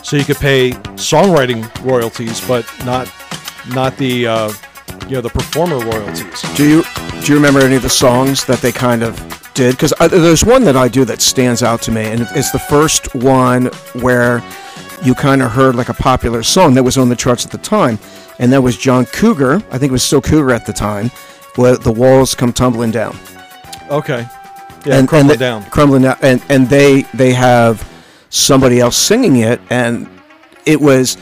So you could pay songwriting royalties, but not not the uh, you know the performer royalties. Do you do you remember any of the songs that they kind of did? Because there's one that I do that stands out to me, and it's the first one where you kind of heard like a popular song that was on the charts at the time, and that was John Cougar. I think it was still Cougar at the time. Where the walls come tumbling down. Okay, yeah, crumbling the- down. crumbling down, and and they they have somebody else singing it, and it was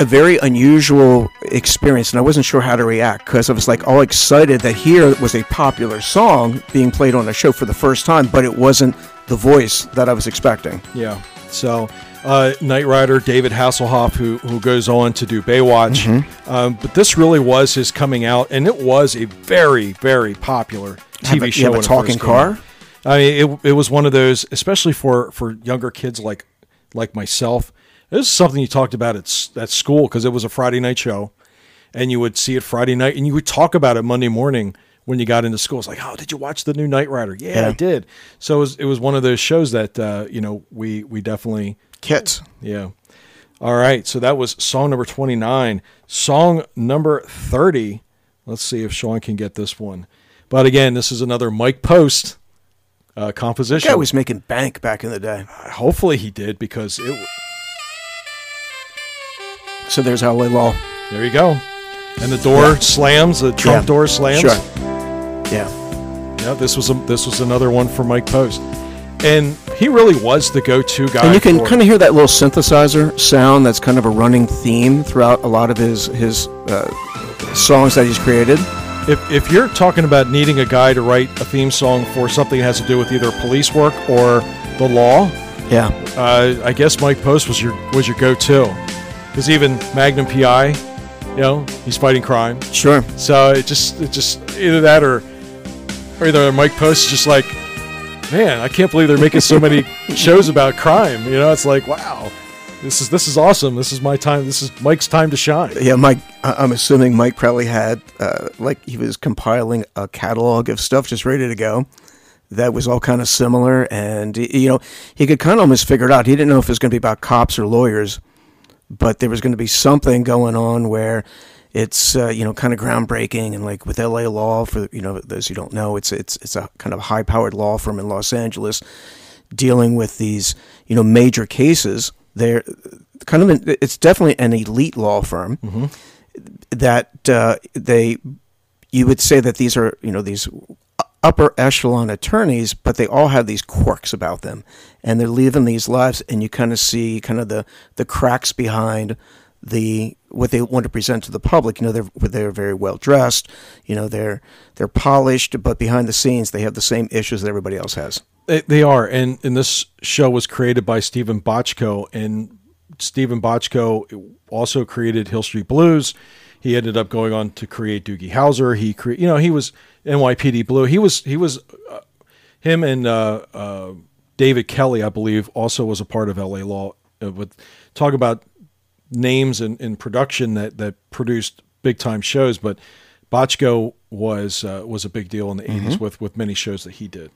a very unusual experience, and I wasn't sure how to react because I was like all excited that here was a popular song being played on a show for the first time, but it wasn't the voice that I was expecting. Yeah. So, uh, Knight Rider, David Hasselhoff, who who goes on to do Baywatch, Mm-hmm. um, but this really was his coming out, and it was a very very popular Have TV you show. have a talking car? I mean, it, it was one of those, especially for for younger kids like like myself. This is something you talked about at at school because it was a Friday night show, and you would see it Friday night, and you would talk about it Monday morning when you got into school. It's like, oh, did you watch the new Knight Rider? Yeah, I did. So it was, it was one of those shows that uh, you know we we definitely Kits. yeah. All right. So that was song number 29. Song number 30. Let's see if Sean can get this one. But again, this is another Mike Post uh, composition. Guy was making bank back in the day. Hopefully he did because it. w- So there's LA Law. There you go. And the door slams. The trunk Yeah. door slams. Sure. Yeah. Yeah. This was a, this was another one for Mike Post, and he really was the go-to guy. And you can kind of hear that little synthesizer sound that's kind of a running theme throughout a lot of his his uh, songs that he's created. If, if you're talking about needing a guy to write a theme song for something that has to do with either police work or the law, Yeah. uh, I guess Mike Post was your was your go-to because even Magnum PI, you know, he's fighting crime. Sure. So it just it just either that or or either Mike Post is just like, man, I can't believe they're making so many shows about crime. You know, it's like wow, this is this is awesome. This is my time. This is Mike's time to shine. Yeah, Mike. I'm assuming Mike probably had uh, like he was compiling a catalog of stuff just ready to go. That was all kind of similar, and you know he could kind of almost figure it out. He didn't know if it was going to be about cops or lawyers, but there was going to be something going on where it's uh, you know kind of groundbreaking and like with LA Law for you know those who don't know it's it's it's a kind of high powered law firm in Los Angeles dealing with these you know major cases. They're kind of an, it's definitely an elite law firm that uh, they you would say that these are you know these upper echelon attorneys, but they all have these quirks about them, and they're living these lives, and you kind of see kind of the the cracks behind the what they want to present to the public. You know, they're they're very well dressed. You know, they're they're polished, but behind the scenes, they have the same issues that everybody else has. They, they are, and and this show was created by Steven Bochco, and Steven Bochco also created Hill Street Blues. He ended up going on to create Doogie Howser. He cre- you know, he was NYPD Blue. He was he was uh, him and uh, uh, David Kelley, I believe, also was a part of LA Law. Uh, with talk about names in, in production that that produced big time shows, but Bochco was uh, was a big deal in the 80s with with many shows that he did.